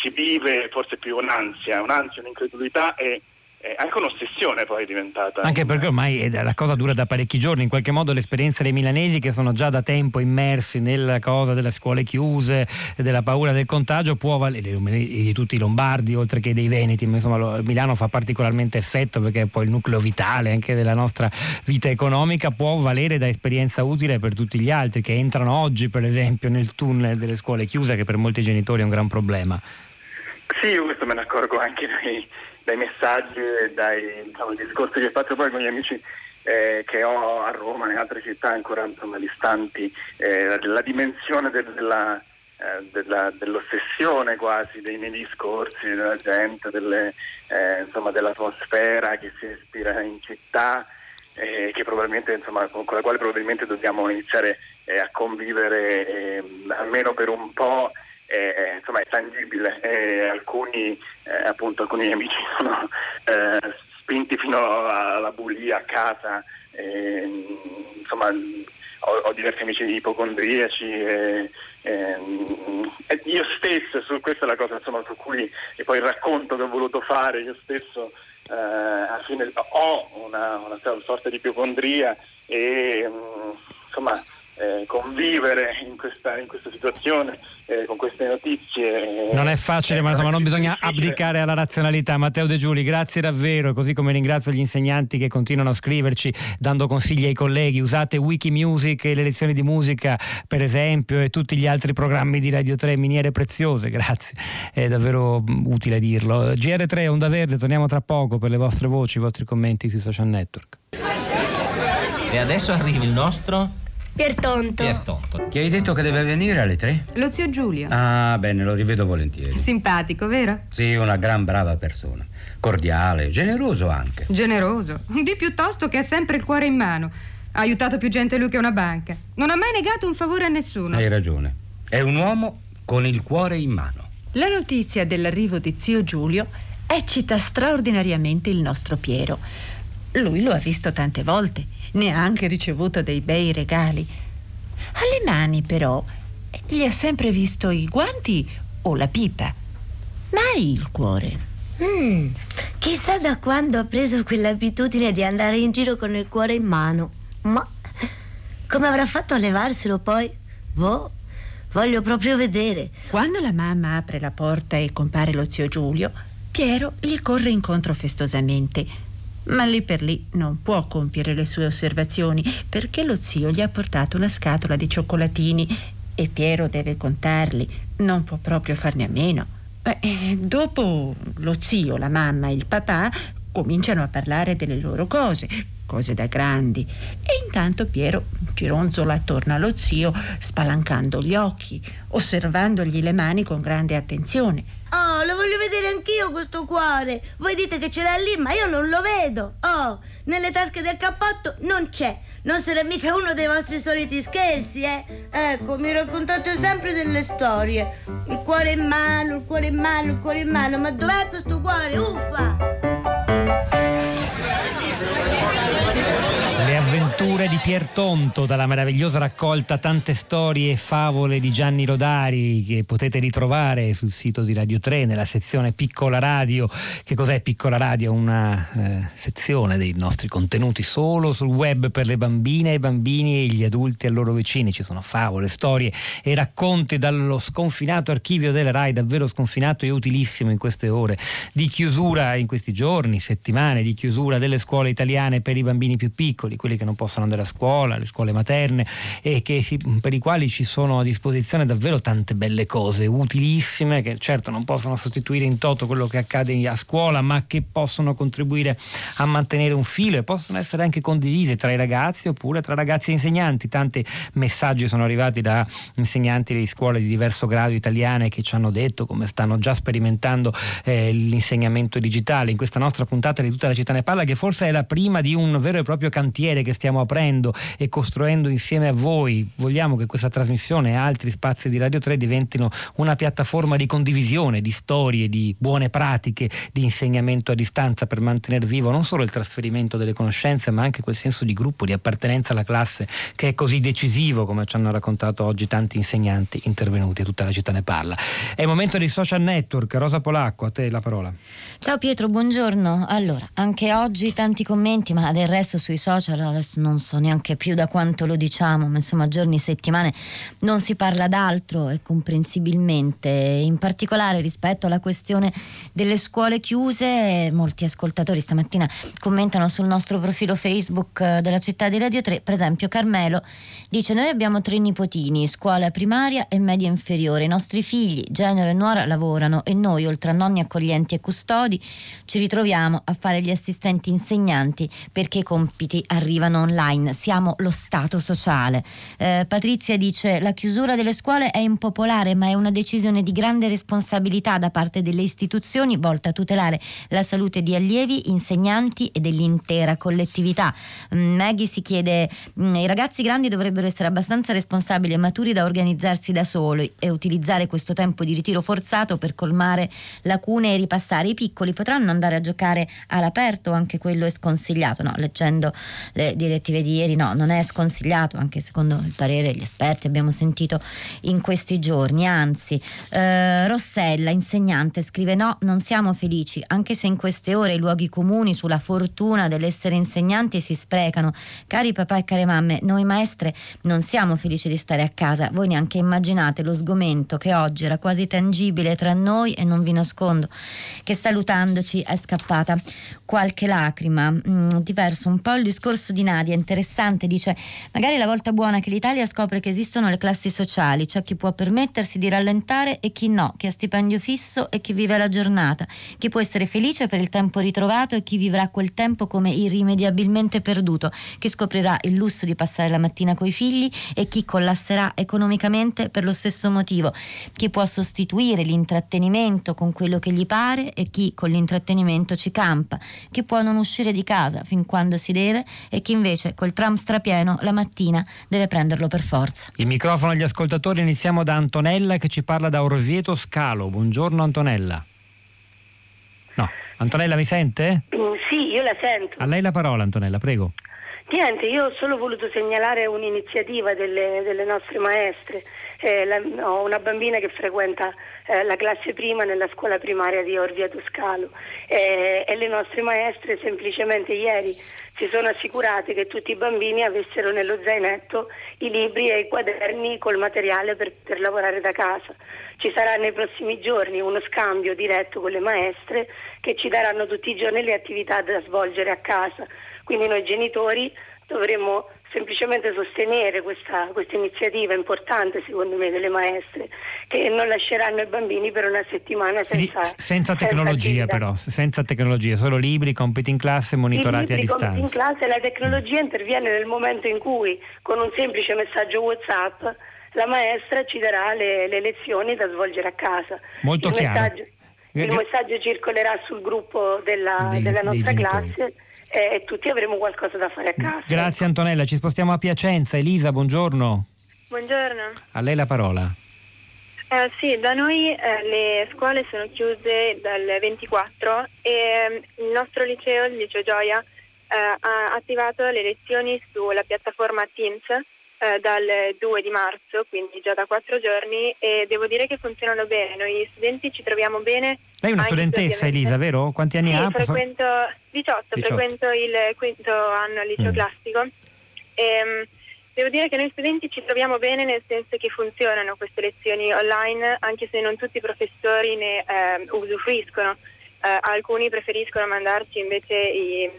si vive forse più un'ansia, un'ansia, un'incredulità e è anche un'ossessione poi è diventata. Anche perché ormai la cosa dura da parecchi giorni, in qualche modo l'esperienza dei milanesi che sono già da tempo immersi nella cosa delle scuole chiuse, della paura del contagio, può valere, di tutti i lombardi oltre che dei veneti, ma insomma Milano fa particolarmente effetto perché è poi il nucleo vitale anche della nostra vita economica, può valere da esperienza utile per tutti gli altri che entrano oggi per esempio nel tunnel delle scuole chiuse che per molti genitori è un gran problema. Sì, io questo me ne accorgo anche nei dai messaggi e dai diciamo, discorsi che faccio poi con gli amici eh, che ho a Roma e in altre città ancora insomma, distanti, eh, la, dimensione del, della, eh, della, dell'ossessione quasi dei miei discorsi, della gente, delle, eh, insomma, dell'atmosfera che si respira in città. Eh, insomma, con, con, la quale probabilmente dobbiamo iniziare eh, a convivere almeno per un po' eh, insomma, è tangibile e alcuni, eh, appunto, alcuni amici sono eh, spinti fino alla bulia a casa, insomma, ho, ho, diversi amici ipocondriaci e, io stesso, su, questa è la cosa insomma, su cui e poi il racconto che ho voluto fare, io stesso eh, alla fine ho una, una sorta di ipocondria e insomma eh, convivere in questa, in questa situazione eh, con queste notizie. Eh, non è facile, ma insomma non bisogna abdicare alla razionalità. Matteo De Giuli, grazie davvero, così come ringrazio gli insegnanti che continuano a scriverci dando consigli ai colleghi. Usate Wikimusic e le lezioni di musica, per esempio, e tutti gli altri programmi di Radio 3, miniere preziose, grazie. È davvero utile dirlo. GR3 Onda Verde, torniamo tra poco per le vostre voci, i vostri commenti sui social network. E adesso arriva il nostro Piertonto. Piertonto. Ti hai detto che deve venire alle tre? Lo zio Giulio. Ah, bene, lo rivedo volentieri. Simpatico, vero? Sì, una gran brava persona. Cordiale, generoso anche. Generoso. Di piuttosto che ha sempre il cuore in mano. Ha aiutato più gente lui che una banca. Non ha mai negato un favore a nessuno. Hai ragione. È un uomo con il cuore in mano. La notizia dell'arrivo di zio Giulio eccita straordinariamente il nostro Piero. Lui lo ha visto tante volte, ne ha anche ricevuto dei bei regali. Alle mani, però, gli ha sempre visto i guanti o la pipa, mai il cuore. Mm, chissà da quando ha preso quell'abitudine di andare in giro con il cuore in mano. Ma come avrà fatto a levarselo poi? Boh, voglio proprio vedere. Quando la mamma apre la porta e compare lo zio Giulio, Piero gli corre incontro festosamente. Ma lì per lì non può compiere le sue osservazioni perché lo zio gli ha portato una scatola di cioccolatini e Piero deve contarli, non può proprio farne a meno. Eh, dopo lo zio, la mamma e il papà cominciano a parlare delle loro cose, cose da grandi. E intanto Piero gironzola attorno allo zio, spalancando gli occhi, osservandogli le mani con grande attenzione. Vedere anch'io questo cuore. Voi dite che ce l'ha lì, ma io non lo vedo. Oh, nelle tasche del cappotto non c'è. Non sarà mica uno dei vostri soliti scherzi, eh? Ecco, mi raccontate sempre delle storie. Il cuore in mano, il cuore in mano, il cuore in mano. Ma dov'è questo cuore? Uffa! Le avventure di Pier Tonto dalla meravigliosa raccolta Tante storie e favole di Gianni Rodari che potete ritrovare sul sito di Radio 3 nella sezione Piccola Radio. Che cos'è Piccola Radio? Una eh, sezione dei nostri contenuti solo sul web per le bambine, i bambini e gli adulti a loro vicini. Ci sono favole, storie e racconti dallo sconfinato archivio delle RAI, davvero sconfinato e utilissimo in queste ore di chiusura in questi giorni, settimane di chiusura delle scuole italiane per i bambini più piccoli quelli che non possono andare a scuola, le scuole materne e si, per i quali ci sono a disposizione davvero tante belle cose utilissime che certo non possono sostituire in toto quello che accade a scuola ma che possono contribuire a mantenere un filo e possono essere anche condivise tra i ragazzi oppure tra ragazzi e insegnanti. Tanti messaggi sono arrivati da insegnanti di scuole di diverso grado italiane che ci hanno detto come stanno già sperimentando eh, l'insegnamento digitale in questa nostra puntata di tutta la città ne parla che forse è la prima di un vero e proprio cantiere che stiamo aprendo e costruendo insieme a voi. Vogliamo che questa trasmissione e altri spazi di Radio 3 diventino una piattaforma di condivisione di storie, di buone pratiche, di insegnamento a distanza per mantenere vivo non solo il trasferimento delle conoscenze, ma anche quel senso di gruppo, di appartenenza alla classe che è così decisivo, come ci hanno raccontato oggi tanti insegnanti intervenuti, tutta la città ne parla. È il momento dei social network. Rosa Polacco, a te la parola. Ciao Pietro, buongiorno. Allora, anche oggi tanti commenti, ma del resto sui social adesso non so neanche più da quanto lo diciamo, ma insomma giorni, settimane non si parla d'altro e comprensibilmente, in particolare rispetto alla questione delle scuole chiuse, molti ascoltatori stamattina commentano sul nostro profilo Facebook eh, della città di Radio 3, per esempio Carmelo dice noi abbiamo tre nipotini, scuola primaria e media inferiore, i nostri figli, genero e nuora lavorano e noi oltre a nonni accoglienti e custodi ci ritroviamo a fare gli assistenti insegnanti perché i compiti arrivano online, siamo lo Stato sociale. Eh, Patrizia dice la chiusura delle scuole è impopolare ma è una decisione di grande responsabilità da parte delle istituzioni volta a tutelare la salute di allievi, insegnanti e dell'intera collettività. Mm, Maggie si chiede mm, i ragazzi grandi dovrebbero essere abbastanza responsabili e maturi da organizzarsi da soli e utilizzare questo tempo di ritiro forzato per colmare lacune e ripassare. I piccoli potranno andare a giocare all'aperto, anche quello è sconsigliato. No, leggendo le direttive di ieri, no, non è sconsigliato, anche secondo il parere degli esperti abbiamo sentito in questi giorni. Anzi, eh, Rossella, insegnante, scrive: No, non siamo felici, anche se in queste ore i luoghi comuni sulla fortuna dell'essere insegnanti si sprecano. Cari papà e care mamme, noi maestre non siamo felici di stare a casa. Voi neanche immaginate lo sgomento che oggi era quasi tangibile tra noi e non vi nascondo che salutandoci è scappata qualche lacrima. Mm, diverso un po' il discorso di Nadia. Interessante, dice magari la volta buona che l'Italia scopre che esistono le classi sociali, c'è chi può permettersi di rallentare e chi no, chi ha stipendio fisso e chi vive la giornata, chi può essere felice per il tempo ritrovato e chi vivrà quel tempo come irrimediabilmente perduto, chi scoprirà il lusso di passare la mattina coi figli e chi collasserà economicamente per lo stesso motivo, chi può sostituire l'intrattenimento con quello che gli pare e chi con l'intrattenimento ci campa, chi può non uscire di casa fin quando si deve e chi invece col tram strapieno la mattina deve prenderlo per forza. Il microfono agli ascoltatori, iniziamo da Antonella che ci parla da Orvieto Scalo. Buongiorno Antonella. No, Antonella mi sente? Sì, io la sento. A lei la parola Antonella, prego. Niente, io ho solo voluto segnalare un'iniziativa delle, delle nostre maestre. Eh, la, ho una bambina che frequenta eh, la classe prima nella scuola primaria di Orvieto Scalo eh, e le nostre maestre semplicemente ieri si sono assicurate che tutti i bambini avessero nello zainetto i libri e i quaderni col materiale per poter lavorare da casa. Ci sarà nei prossimi giorni uno scambio diretto con le maestre che ci daranno tutti i giorni le attività da svolgere a casa. Quindi noi genitori dovremmo semplicemente sostenere questa, questa, iniziativa importante secondo me delle maestre che non lasceranno i bambini per una settimana senza, senza tecnologia senza però, senza tecnologia, solo libri, compiti in classe monitorati libri, a distanza. in classe la tecnologia interviene nel momento in cui con un semplice messaggio Whatsapp la maestra ci darà le, le lezioni da svolgere a casa. Molto il chiaro. Messaggio, il messaggio circolerà sul gruppo della, Dei- della nostra genitori. classe e, e tutti avremo qualcosa da fare a casa. Grazie Antonella, ci spostiamo a Piacenza. Elisa, buongiorno. Buongiorno. A lei la parola. Eh, sì, da noi eh, le scuole sono chiuse dal 24 e ehm, il nostro liceo, il liceo Gioia, eh, ha attivato le lezioni sulla piattaforma Teams eh, dal 2 di marzo, quindi già da quattro giorni e devo dire che funzionano bene. Noi studenti ci troviamo bene. Lei è una studentessa Elisa, vero? Quanti anni sì, ha? Frequento 18, 18. frequento il quinto anno al liceo Mm. classico. Ehm, devo dire che noi studenti ci troviamo bene nel senso che funzionano queste lezioni online, anche se non tutti i professori ne ehm, usufruiscono. Eh, alcuni preferiscono mandarci invece i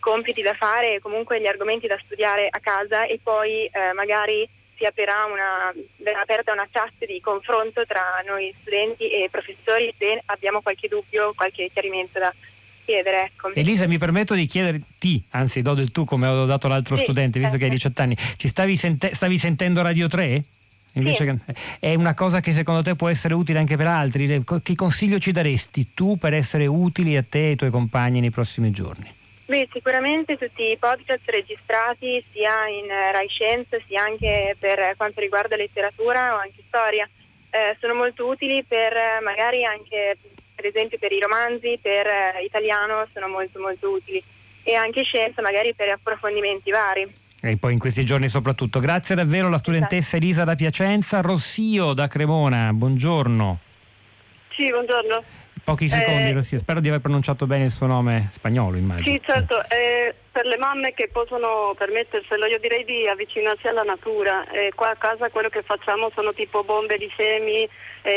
compiti da fare e comunque gli argomenti da studiare a casa e poi eh, magari si aprirà una, verrà aperta una chat di confronto tra noi studenti e professori se abbiamo qualche dubbio, qualche chiarimento da chiedere. Ecco. Elisa, mi permetto di chiederti, anzi do del tu come ho dato l'altro Sì, studente, visto che hai 18 anni, ci stavi, sente- stavi sentendo Radio 3? Invece che- è una cosa che secondo te può essere utile anche per altri. Che consiglio ci daresti tu per essere utili a te e ai tuoi compagni nei prossimi giorni? Beh, sicuramente tutti i podcast registrati sia in eh, Rai Scienze sia anche per quanto riguarda letteratura o anche storia eh, sono molto utili per eh, magari anche per esempio per i romanzi, per eh, italiano sono molto molto utili e anche scienza magari per approfondimenti vari. E poi in questi giorni soprattutto. Grazie davvero alla studentessa Elisa da Piacenza, Rossio da Cremona, buongiorno. Sì, buongiorno. Pochi secondi Eh, Rossio, spero di aver pronunciato bene il suo nome spagnolo immagino. Sì, certo, eh, per le mamme che possono permetterselo, io direi di avvicinarsi alla natura. Eh, qua a casa quello che facciamo sono tipo bombe di semi,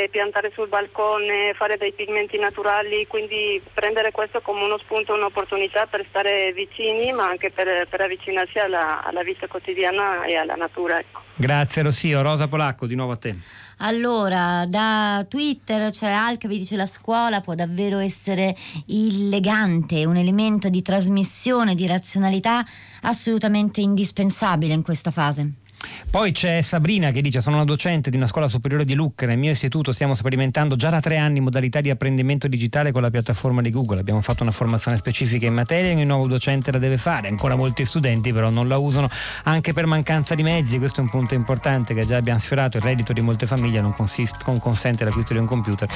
piantare sul balcone, fare dei pigmenti naturali, quindi prendere questo come uno spunto, un'opportunità per stare vicini, ma anche per, per avvicinarsi alla, alla vita quotidiana e alla natura. Ecco. Grazie Rossio, Rosa Polacco, di nuovo a te. Allora, da Twitter c'è Al che vi dice la scuola può davvero essere illegante, un elemento di trasmissione, di razionalità assolutamente indispensabile in questa fase. Poi c'è Sabrina che dice sono una docente di una scuola superiore di Lucca, nel mio istituto stiamo sperimentando già da tre anni modalità di apprendimento digitale con la piattaforma di Google, abbiamo fatto una formazione specifica in materia e ogni nuovo docente la deve fare, ancora molti studenti però non la usano anche per mancanza di mezzi, questo è un punto importante che già abbiamo sfiorato, il reddito di molte famiglie non, consist- non consente l'acquisto di un computer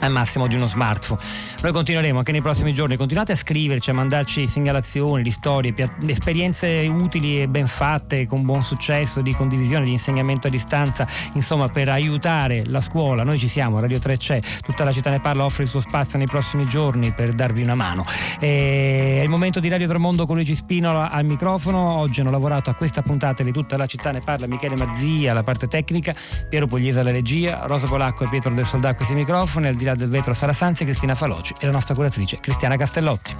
al massimo di uno smartphone. Noi continueremo anche nei prossimi giorni, continuate a scriverci, a mandarci segnalazioni, di storie, esperienze utili e ben fatte, con buon successo, di condivisione, di insegnamento a distanza, insomma per aiutare la scuola. Noi ci siamo, Radio 3 c'è, tutta la città ne parla, offre il suo spazio nei prossimi giorni per darvi una mano. E è il momento di Radio Tremondo con Luigi Spinola al microfono, oggi hanno lavorato a questa puntata di tutta la città ne parla Michele Mazzia, la parte tecnica, Piero Pugliese alla regia, Rosa Polacco e Pietro del Soldà a questi microfoni, al di là del vetro Sara Sanzi, Cristina Faloci e la nostra curatrice Cristiana Castellotti.